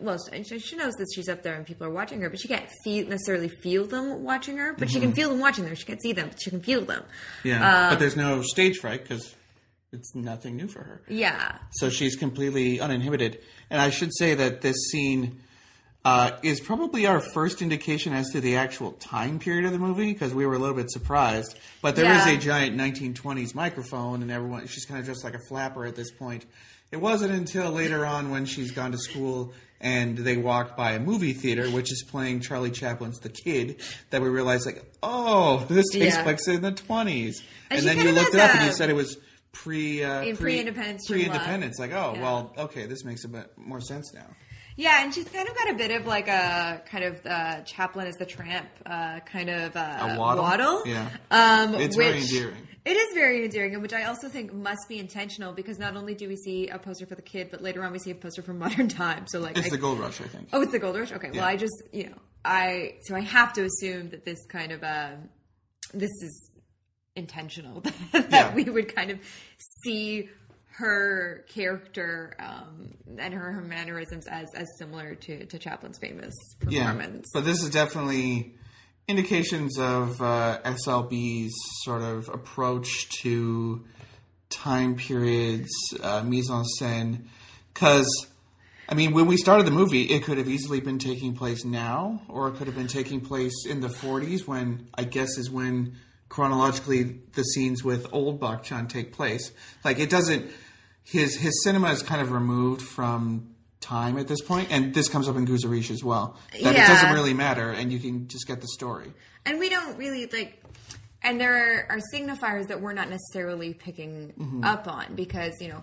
well she she knows that she's up there and people are watching her but she can't feel necessarily feel them watching her but she can feel them watching her she can't see them but she can feel them Yeah, but there's no stage fright because it's nothing new for her. yeah So she's completely uninhibited. And I should say that this scene uh, is probably our first indication as to the actual time period of the movie because we were a little bit surprised. But there is Yeah. a giant 1920s microphone, and everyone she's kind of dressed like a flapper at this point. It wasn't until later on when she's gone to school and they walk by a movie theater, which is playing Charlie Chaplin's The Kid, that we realized, like, oh, this takes Yeah. place in the 20s. And, And then you looked it up and you said it was pre uh, In pre- pre-independence, pre-independence. Like, oh, Yeah. well, okay, this makes a bit more sense now. yeah and she's kind of got a bit of like a kind of uh, Chaplin as the tramp uh, kind of uh, A waddle? Yeah. um, It's which, very endearing. It is very endearing, and which I also think must be intentional because not only do we see a poster for the kid, but later on we see a poster for Modern Times. So like, It's I- the Gold Rush, I think. oh, it's the Gold Rush. Okay, well, I just you know I so I have to assume that this kind of um this is intentional that Yeah. we would kind of see her character um, and her, her mannerisms as as similar to to Chaplin's famous Yeah, performance. but this is definitely indications of uh, SLB's sort of approach to time periods, uh, mise en scène. Because, I mean, when we started the movie, it could have easily been taking place now, or it could have been taking place in the 40s, when I guess is when chronologically the scenes with old Bachchan take place. Like, it doesn't. His his cinema is kind of removed from time at this point, and this comes up in Guzaarish as well. That Yeah. it doesn't really matter, and you can just get the story. and we don't really like and there are, are signifiers that we're not necessarily picking Mm-hmm. up on because you know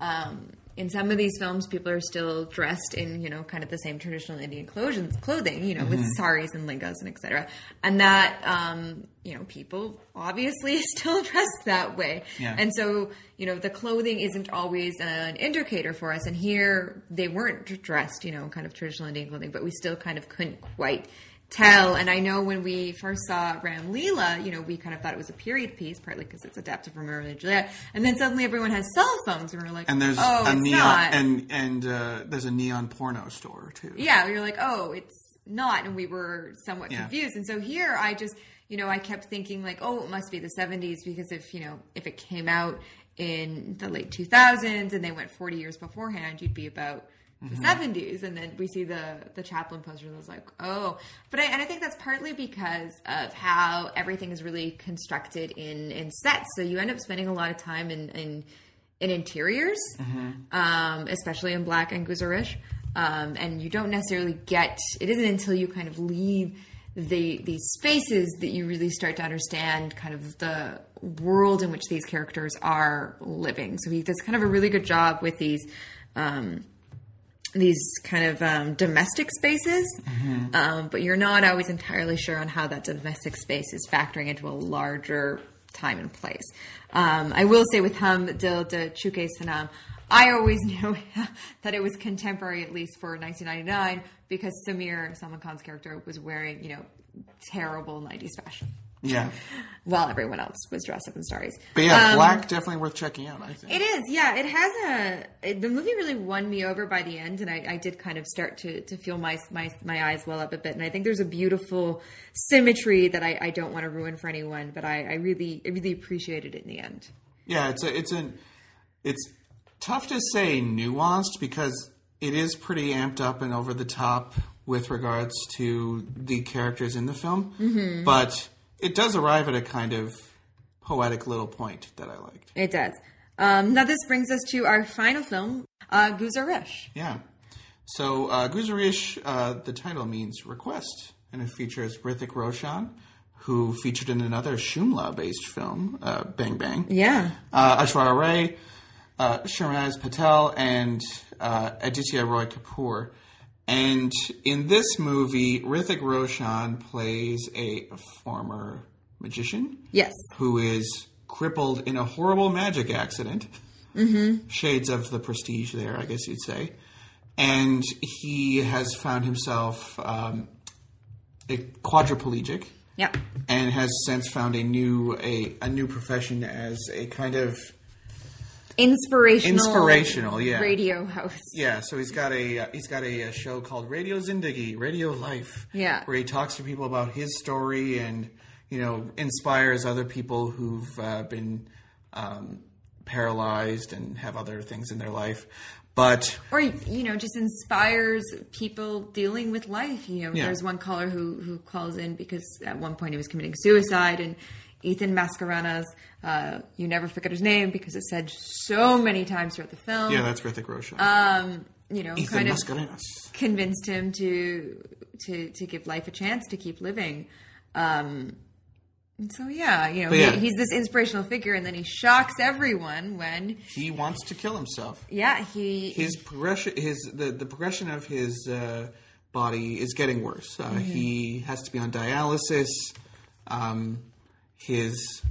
um, in some of these films, people are still dressed in, you know, kind of the same traditional Indian clothing, clothing you know, with saris and lingas and etc. And that, um, you know, people obviously still dress that way. Yeah. And so, you know, the clothing isn't always an indicator for us. And here they weren't dressed, you know, kind of traditional Indian clothing, but we still kind of couldn't quite tell. And I know when we first saw Ram Leela, you know, we kind of thought it was a period piece, partly because it's adapted from Romeo and Juliet. And then suddenly everyone has cell phones, and we're like, And there's oh, a it's neon not. and and uh, there's a neon porno store too. yeah, you're like, oh, it's not, and we were somewhat Yeah. confused. And so here, I just, you know, I kept thinking like, oh, it must be the '70s because if you know, if it came out in the late 2000s and they went 40 years beforehand, you'd be about the 70s. And then we see the the Chaplin poster, and I was like, oh, but I and I think that's partly because of how everything is really constructed in in sets. So you end up spending a lot of time in in in interiors, um, especially in Black and Guzaarish. Um, and you don't necessarily get it isn't until you kind of leave the these spaces that you really start to understand kind of the world in which these characters are living. So he does kind of a really good job with these um, these kind of um, domestic spaces, um, but you're not always entirely sure on how that domestic space is factoring into a larger time and place. Um, I will say with Hum Dil de Chuke Sanam, I always knew that it was contemporary, at least for 1999, because Samir Salman Khan's character was wearing, you know, terrible 90s fashion, Yeah, while everyone else was dressed up in stories. but yeah, Um, Black definitely worth checking out. I think. it is, yeah. It has a it, the movie really won me over by the end, and I, I did kind of start to to feel my my my eyes well up a bit. And I think there's a beautiful symmetry that I, I don't want to ruin for anyone, but I, I really I really appreciated it in the end. Yeah, it's a, it's an it's tough to say nuanced because it is pretty amped up and over the top with regards to the characters in the film, Mm-hmm. but it does arrive at a kind of poetic little point that I liked. It does. Um, now this brings us to our final film, uh, Guzaarish. Yeah. So uh, Guzaarish, uh, the title means request, and it features Hrithik Roshan, who featured in another Shumla-based film, uh, Bang Bang. Yeah, uh, Aishwarya Rai, uh, Shernaz Patel, and uh, Aditya Roy Kapoor. And in this movie, Hrithik Roshan plays a former magician yes, who is crippled in a horrible magic accident. Mm-hmm. Shades of the prestige there, I guess you'd say. And he has found himself um, a quadriplegic yeah, and has since found a new a, a new profession as a kind of inspirational, Inspirational, yeah. radio host. yeah. So he's got a uh, he's got a, uh show called Radio Zindagi, Radio Life, Yeah. where he talks to people about his story and you know inspires other people who've uh, been um, paralyzed and have other things in their life. But or you know just inspires people dealing with life you know Yeah. there's one caller who who calls in because at one point he was committing suicide and Ethan Mascarenhas uh, you never forget his name because it's said so many times throughout the film yeah, that's Hrithik Roshan. um you know Ethan kind of Mascarenhas. convinced him to to to give life a chance to keep living um and so yeah you know yeah. He, he's this inspirational figure and then he shocks everyone when He wants to kill himself. yeah he his progression his the, the progression of his uh, body is getting worse uh, he has to be on dialysis um, his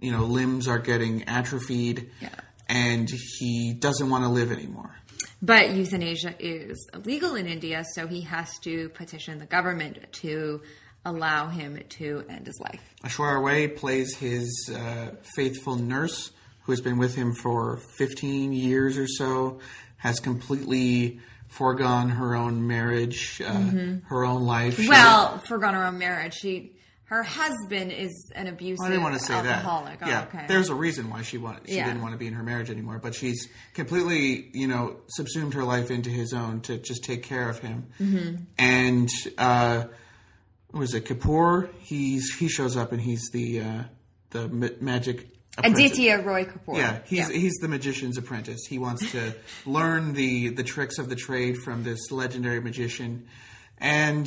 you know limbs are getting atrophied Yeah. and he doesn't want to live anymore But euthanasia is illegal in India, so he has to petition the government to allow him to end his life. Aishwarya Rai plays his uh, faithful nurse who has been with him for 15 years or so has completely foregone her own marriage uh, her own life She- Well, forgone her own marriage. She, her husband is an abusive I didn't want to say alcoholic. that. Oh, yeah, okay. there's a reason why she wanted, she Yeah. didn't want to be in her marriage anymore. But she's completely, you know, subsumed her life into his own to just take care of him. Mm-hmm. And uh, was it Kapoor? He's he shows up and he's the uh, the ma- magic. apprentice. Aditya Roy Kapoor. Yeah, he's he's the magician's apprentice. He wants to learn the the tricks of the trade from this legendary magician, and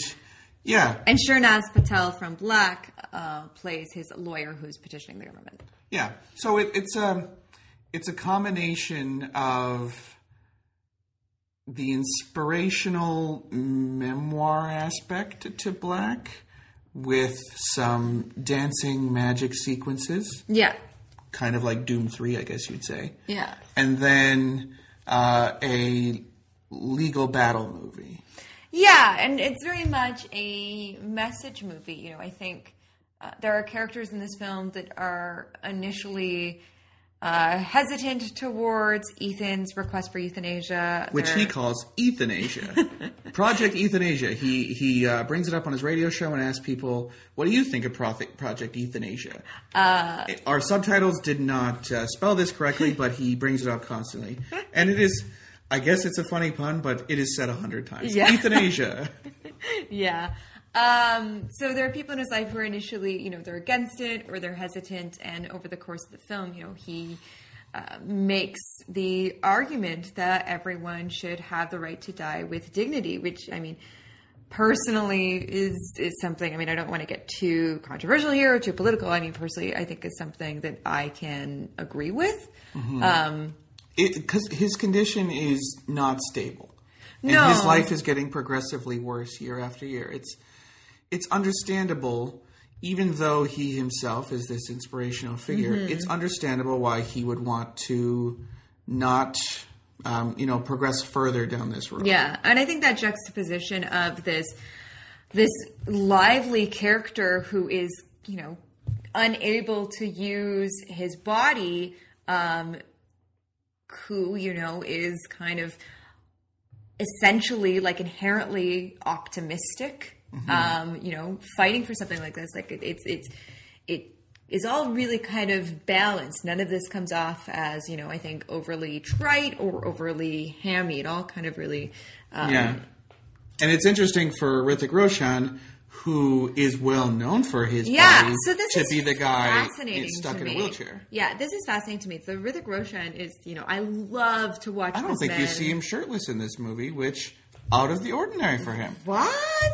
yeah, And Shernaz Patel from Black uh, plays his lawyer who's petitioning the government. Yeah. So it, it's a it's a combination of the inspirational memoir aspect to Black with some dancing magic sequences, Yeah. kind of like Dhoom 3, I guess you'd say. Yeah. And then uh, a legal battle movie. Yeah, and it's very much a message movie. You know, I think uh, there are characters in this film that are initially uh, hesitant towards Ethan's request for euthanasia, which They're- he calls euthanasia. Project Euthanasia. He he uh, brings it up on his radio show and asks people, "What do you think of Pro- Project Euthanasia?" Uh, Our subtitles did not uh, spell this correctly, but he brings it up constantly, and it is. I guess it's a funny pun, but it is said a hundred times. Yeah. Euthanasia. yeah. Um, so there are people in his life who are initially, you know, they're against it or they're hesitant, and over the course of the film, you know, he uh, makes the argument that everyone should have the right to die with dignity, which I mean, personally is is something. I mean, I don't want to get too controversial here or too political. I mean, personally, I think is something that I can agree with. Um, because his condition is not stable, and No. his life is getting progressively worse year after year. It's it's understandable, even though he himself is this inspirational figure. Mm-hmm. It's understandable why he would want to not, um, you know, progress further down this road. Yeah, and I think that juxtaposition of this this lively character who is, you know, unable to use his body, um, who you know is kind of essentially like inherently optimistic. Um, you know, fighting for something like this, like it, it's it's it is all really kind of balanced. None of this comes off as you know, I think overly trite or overly hammy. It all kind of really, um, Yeah. And it's interesting for Hrithik Roshan, who is well known for his yeah. body, So this to be the guy stuck in a wheelchair. Yeah, this is fascinating to me. So Hrithik Roshan is, you know, I love to watch. I don't think you see him shirtless in this movie, which out of the ordinary for him. What?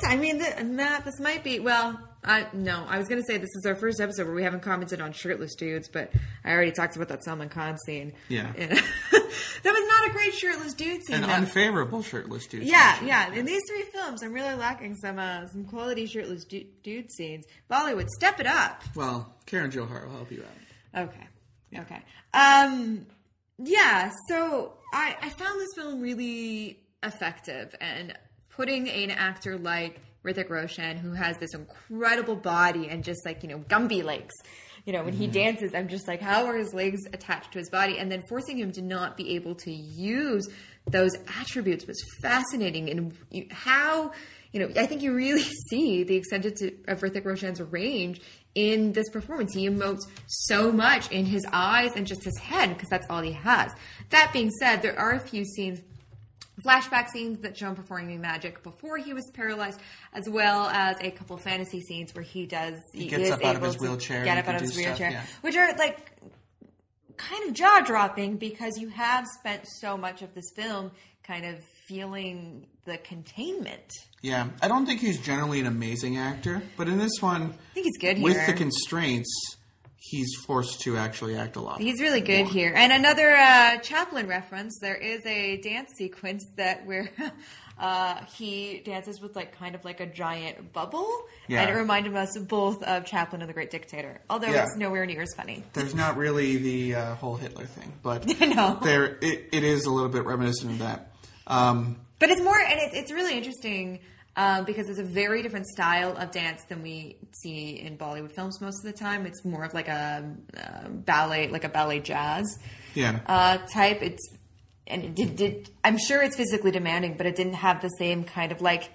I mean, the, Matt, this might be. Well, I no. I was going to say this is our first episode where we haven't commented on shirtless dudes, but I already talked about that Salman Khan scene. Yeah. And- that was not a great shirtless dude scene. An though. unfavorable shirtless dude. Scene. Yeah, yeah. In these three films, I'm really lacking some uh, some quality shirtless du- dude scenes. Bollywood, step it up. Well, Karan Johar will help you out. Okay. Okay. Um yeah, so I I found this film really effective and putting an actor like Hrithik Roshan who has this incredible body and just like, you know, Gumby legs. You know, when he mm-hmm. dances, I'm just like, how are his legs attached to his body? And then forcing him to not be able to use those attributes was fascinating. And how, you know, I think you really see the extent of Hrithik Roshan's range in this performance. He emotes so much in his eyes and just his head because that's all he has. That being said, there are a few scenes flashback scenes that show him performing magic before he was paralyzed, as well as a couple fantasy scenes where he does he, gets is up out of his wheelchair get up out of his stuff, wheelchair, yeah. which are like kind of jaw dropping because you have spent so much of this film kind of feeling the containment. Yeah, I don't think he's generally an amazing actor, but in this one, I think he's good with here. the constraints, he's forced to actually act a lot. He's really good here. And another uh, Chaplin reference. There is a dance sequence that where uh, he dances with like kind of like a giant bubble, Yeah. and it reminded us both of Chaplin and the Great Dictator. Although Yeah. it's nowhere near as funny. There's not really the uh, whole Hitler thing, but No. there it, it is a little bit reminiscent of that. Um, But it's more, and it's, it's really interesting um, because it's a very different style of dance than we see in Bollywood films most of the time. It's more of like a, uh ballet, like a ballet jazz. yeah, uh, type. It's and it did, did I'm sure it's physically demanding, but it didn't have the same kind of like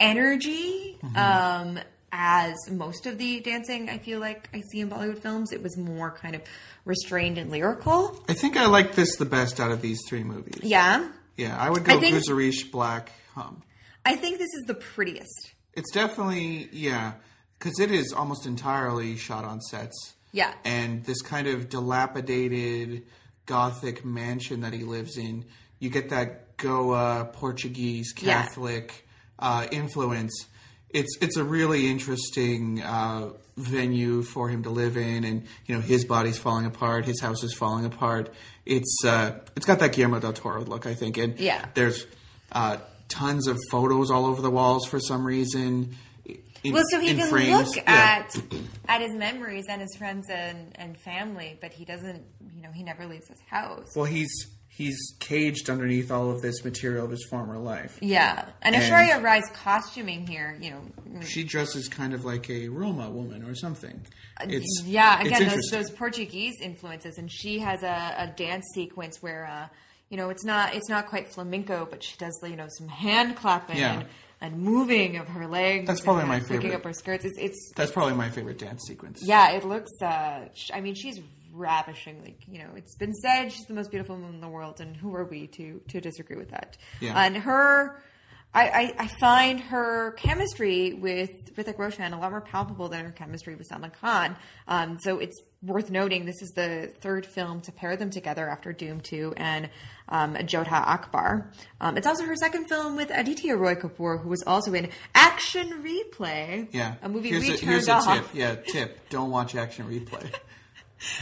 energy um, as most of the dancing. I feel like I see in Bollywood films. It was more kind of restrained and lyrical. I think I like this the best out of these three movies. Yeah, Yeah, I would go I think- Guzaarish, Black, Hum. I think this is the prettiest. It's definitely yeah, because it is almost entirely shot on sets. Yeah. and this kind of dilapidated gothic mansion that he lives in, you get that Goa Portuguese Yeah. Catholic uh, influence. It's it's a really interesting uh, venue for him to live in, and you know his body's falling apart, his house is falling apart. It's uh, it's got that Guillermo del Toro look, I think, and Yeah. there's uh, tons of photos all over the walls for some reason. in- Well, so he can frames. look Yeah. at at his memories and his friends and, and family, but he doesn't. You know, he never leaves his house. Well, he's he's caged underneath all of this material of his former life. Yeah, and And- Aishwarya Rai's costuming here, you know, She dresses kind of like a Roma woman or something. It's yeah, it's again, those, those Portuguese influences, and she has a, a dance sequence where, uh, you know, it's not it's not quite flamenco, but she does, you know, some hand clapping Yeah. and, and moving of her legs. That's probably my favorite. up her skirts. It's, it's That's probably my favorite dance sequence. yeah, it looks. Uh, I mean, she's ravishing. Like You know, it's been said she's the most beautiful woman in the world, and who are we to to disagree with that? Yeah. And her, I, I, I find her chemistry with Hrithik Roshan a lot more palpable than her chemistry with Salman Khan. Um, so it's worth noting this is the third film to pair them together after Dhoom Two and um, Jodha Akbar. Um, it's also her second film with Aditya Roy Kapoor, who was also in Action Replayy. Yeah. a movie here's we a, turned here's a off. tip. Yeah, tip. Don't watch action replay.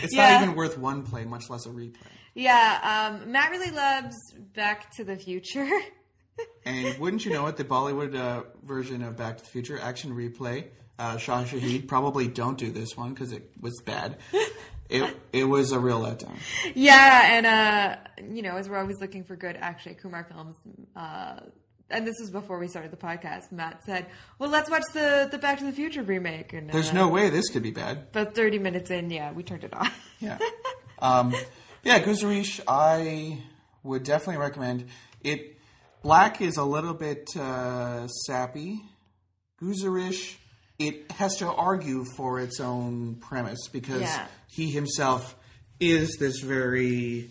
It's Yeah. not even worth one play, much less a replay. Yeah, um, Matt really loves Back to the Future. And wouldn't you know it, the Bollywood uh, version of Back to the Future, Action Replayy, uh, Shah Shahid, probably don't do this one because it was bad. It it was a real letdown. yeah, and uh, you know, as we're always looking for good Akshay Kumar films, uh, and this was before we started the podcast. Matt said, "Well, let's watch the the Back to the Future remake." And There's uh, no way this could be bad. But 30 minutes in, yeah, we turned it off. Yeah. Um, yeah, Guzaarish, I would definitely recommend it. Black is a little bit uh, sappy. Guzaarish, it has to argue for its own premise because Yeah. he himself is this very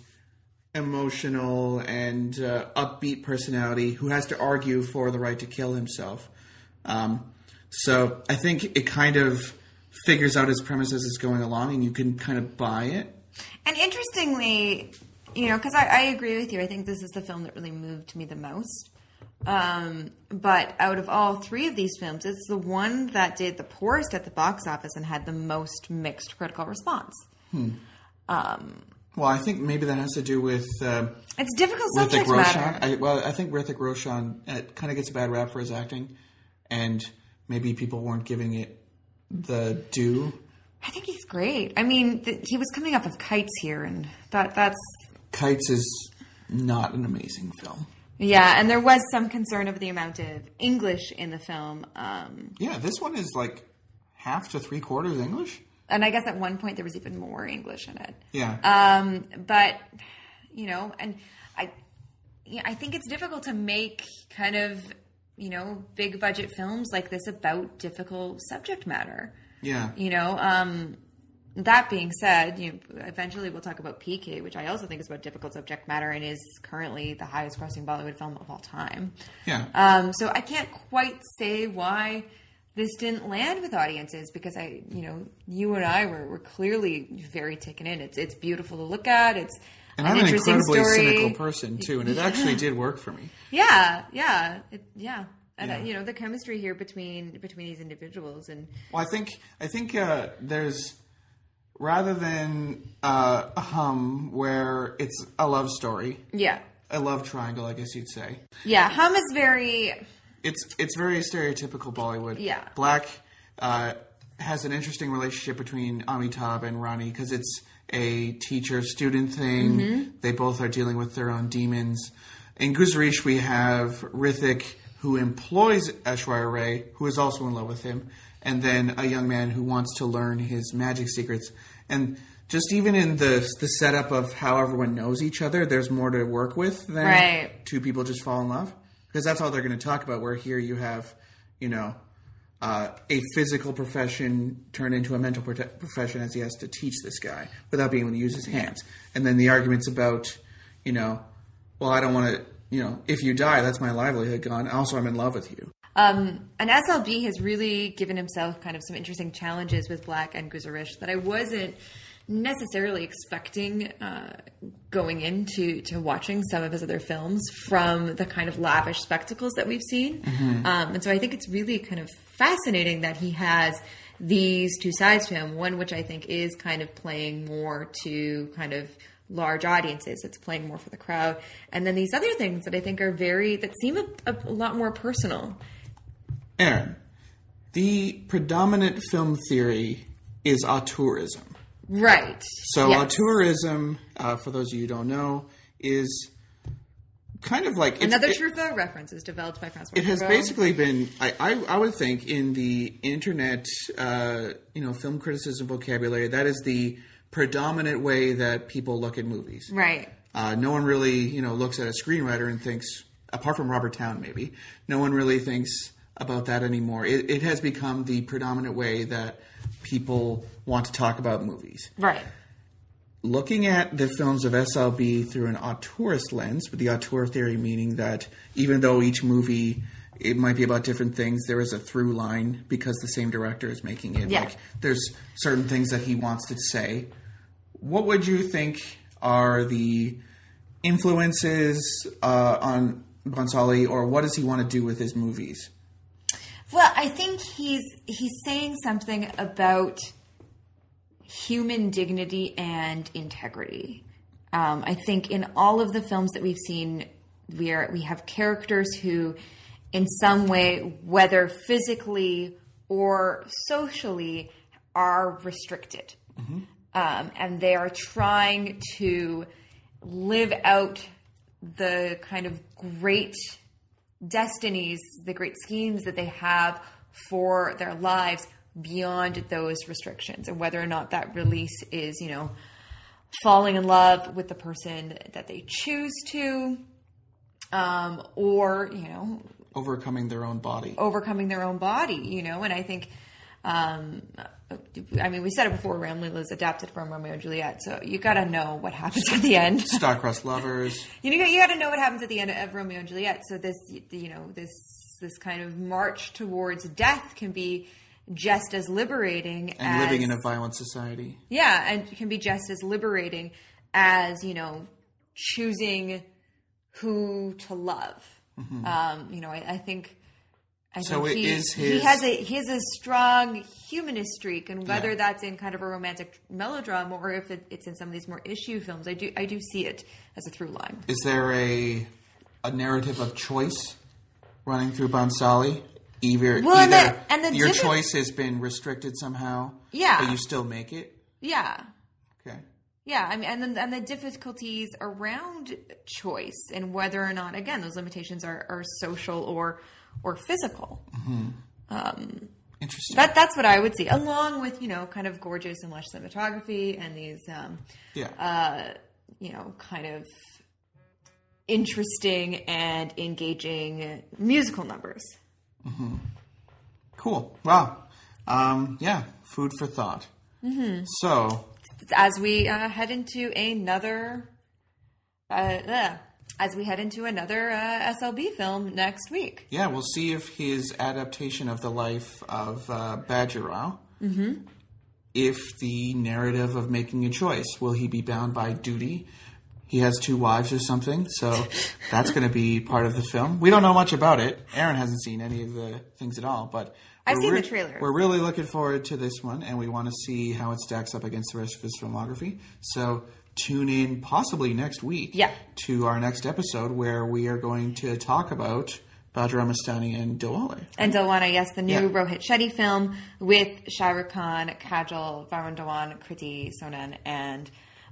emotional and uh, upbeat personality who has to argue for the right to kill himself. Um, so I think it kind of figures out his premise as it's going along, and you can kind of buy it. And interestingly, you know, because I, I agree with you, I think this is the film that really moved me the most. Um, but out of all three of these films, it's the one that did the poorest at the box office and had the most mixed critical response. Well, I think maybe that has to do with uh, It's difficult Hrithik subject Roshan. matter. I, well, I think Hrithik Roshan kind of gets a bad rap for his acting, and maybe people weren't giving it the due. I think he's great. I mean, th- he was coming off of Kites here, and that that's Kites is not an amazing film. yeah. And there was some concern over the amount of English in the film. Um, Yeah, this one is like half to three quarters English. and I guess at one point there was even more English in it. Yeah. Um, but you know, and I, yeah, I think it's difficult to make kind of you know big budget films like this about difficult subject matter. yeah. You know, um, that being said, you know, eventually we'll talk about PK, which I also think is about difficult subject matter and is currently the highest grossing Bollywood film of all time. Yeah. Um, so I can't quite say why this didn't land with audiences because I, you know, you and I were, were clearly very taken in. It's it's beautiful to look at. It's and an I'm an incredibly story. cynical person too, and it actually did work for me. Yeah, yeah, it, yeah. And Yeah. Uh, you know the chemistry here between between these individuals and Well, I think I think uh, there's rather than uh, a hum where it's a love story, yeah, a love triangle, I guess you'd say. yeah. Hum is very It's it's very stereotypical Bollywood. Yeah. Black uh, has an interesting relationship between Amitabh and Rani because it's a teacher student thing. Mm-hmm. They both are dealing with their own demons. In Guzaarish, we have Hrithik, who employs Aishwarya Rai, who is also in love with him, and then a young man who wants to learn his magic secrets. And just even in the the setup of how everyone knows each other, there's more to work with than Right. two people just fall in love because that's all they're going to talk about. Where here you have, you know, uh, a physical profession turned into a mental prote- profession as he has to teach this guy without being able to use his hands, and then the arguments about, you know, well, I don't want to, you know, if you die, that's my livelihood gone. Also, I'm in love with you. Um, and SLB has really given himself kind of some interesting challenges with Black and Guzaarish that I wasn't necessarily expecting uh, going into to watching some of his other films from the kind of lavish spectacles that we've seen. Um, and so I think it's really kind of fascinating that he has these two sides to him. One which I think is kind of playing more to kind of large audiences. It's playing more for the crowd. And then these other things that I think are very that seem a, a lot more personal. Erin, the predominant film theory is auteurism. Right. So Yes. auteurism, uh, for those of you who don't know, is kind of like Another Truffaut reference is developed by Francois It has Truffaut. basically been, I, I, I would think, in the internet, uh, you know, film criticism vocabulary, that is the predominant way that people look at movies. right. Uh, no one really, you know, looks at a screenwriter and thinks, apart from Robert Towne, maybe, no one really thinks about that anymore. It, it has become the predominant way that people want to talk about movies Right. looking at the films of SLB through an auteurist lens, with the auteur theory meaning that even though each movie it might be about different things, there is a through line because the same director is making it. Yeah. Like there's certain things that he wants to say. What would you think are the influences uh, on Bhansali, or what does he want to do with his movies? Well, I think he's he's saying something about human dignity and integrity. Um, I think in all of the films that we've seen, we are we have characters who, in some way, whether physically or socially, are restricted, um, and they are trying to live out the kind of great destinies, the great schemes that they have for their lives beyond those restrictions, and whether or not that release is, you know, falling in love with the person that they choose to, um, or you know, Overcoming their own body. overcoming their own body, you know, and I think. Um, I mean, we said it before. Ram-Leela was adapted from Romeo and Juliet, so you got to know what happens at the end. Star-crossed lovers. You know, you got to know what happens at the end of Romeo and Juliet. So this, you know, this this kind of march towards death can be just as liberating And as living in a violent society. yeah, and can be just as liberating as you know choosing who to love. Um, you know, I, I think. I So think it he, is he has a he has a strong humanist streak, and whether Yeah. that's in kind of a romantic melodrama or if it, it's in some of these more issue films, I do I do see it as a through line. Is there a a narrative of choice running through Bhansali? Either, Well, and the- and the your different- choice has been restricted somehow, Yeah. but you still make it. Yeah, Okay, Yeah, I mean, and then and the difficulties around choice and whether or not, again, those limitations are, are social or or physical. um interesting. That that's what I would see, along with you know, kind of gorgeous and lush cinematography and these, um, yeah, uh, you know, kind of interesting and engaging musical numbers. cool. Wow. Um, yeah, food for thought. Mm-hmm. So, As we uh, head into another, uh, uh, as we head into another uh, SLB film next week. yeah, we'll see if his adaptation of the life of uh, Bajirao, Mm-hmm. if the narrative of making a choice, will he be bound by duty? He has two wives or something, so that's going to be part of the film. We don't know much about it. Erin hasn't seen any of the things at all, but I've seen the re- trailers. We're really looking forward to this one, and we want to see how it stacks up against the rest of his filmography. So tune in possibly next week Yeah. to our next episode where we are going to talk about Bajirao Mastani and Diwali. And Dilwale, yes, the new Yeah. Rohit Shetty film with Shah Rukh Khan, Kajol, Varun Dhawan, Kriti Sanon, and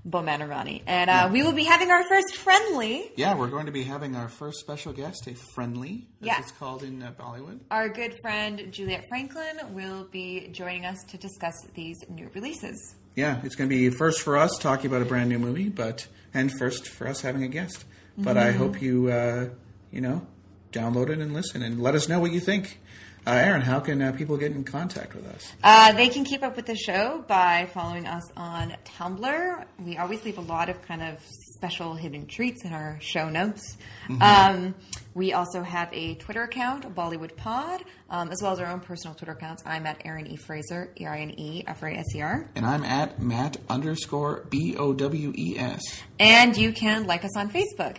Boman Irani. And uh, we will be having our first friendly. Yeah, we're going to be having our first special guest, a friendly, as Yeah. it's called in uh, Bollywood. Our good friend Juliet Franklin will be joining us to discuss these new releases. Yeah, it's going to be first for us talking about a brand new movie, but and first for us having a guest. But I hope you, uh, you know, download it and listen and let us know what you think. Uh, Erin, how can uh, people get in contact with us? Uh, they can keep up with the show by following us on Tumblr. We always leave a lot of kind of special hidden treats in our show notes. Um, we also have a Twitter account, Bollywood Pod, um, as well as our own personal Twitter accounts. I'm at Erin E. Fraser, E R I N E F R A S E R. And I'm at Matt underscore B O W E S. And you can like us on Facebook.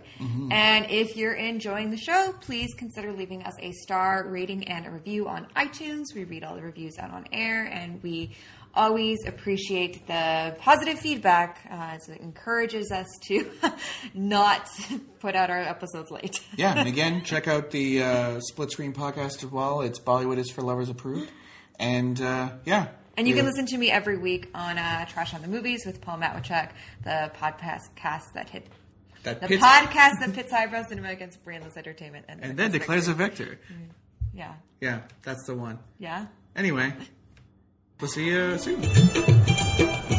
And if you're enjoying the show, please consider leaving us a star rating and a review on iTunes. We read all the reviews out on air and we always appreciate the positive feedback uh, as it encourages us to not put out our episodes late. yeah, and again, check out the uh, Split Screen podcast as well. It's Bollywood is for Lovers approved. And uh, yeah. And you can listen to me every week on uh, Trash on the Movies with Paul Matwychuk, the podcast cast that hit That the pits- podcast that pits eyebrow cinema against brainless entertainment, and, And then declares a victor. yeah, Yeah, that's the one. yeah. Anyway, we'll see soon.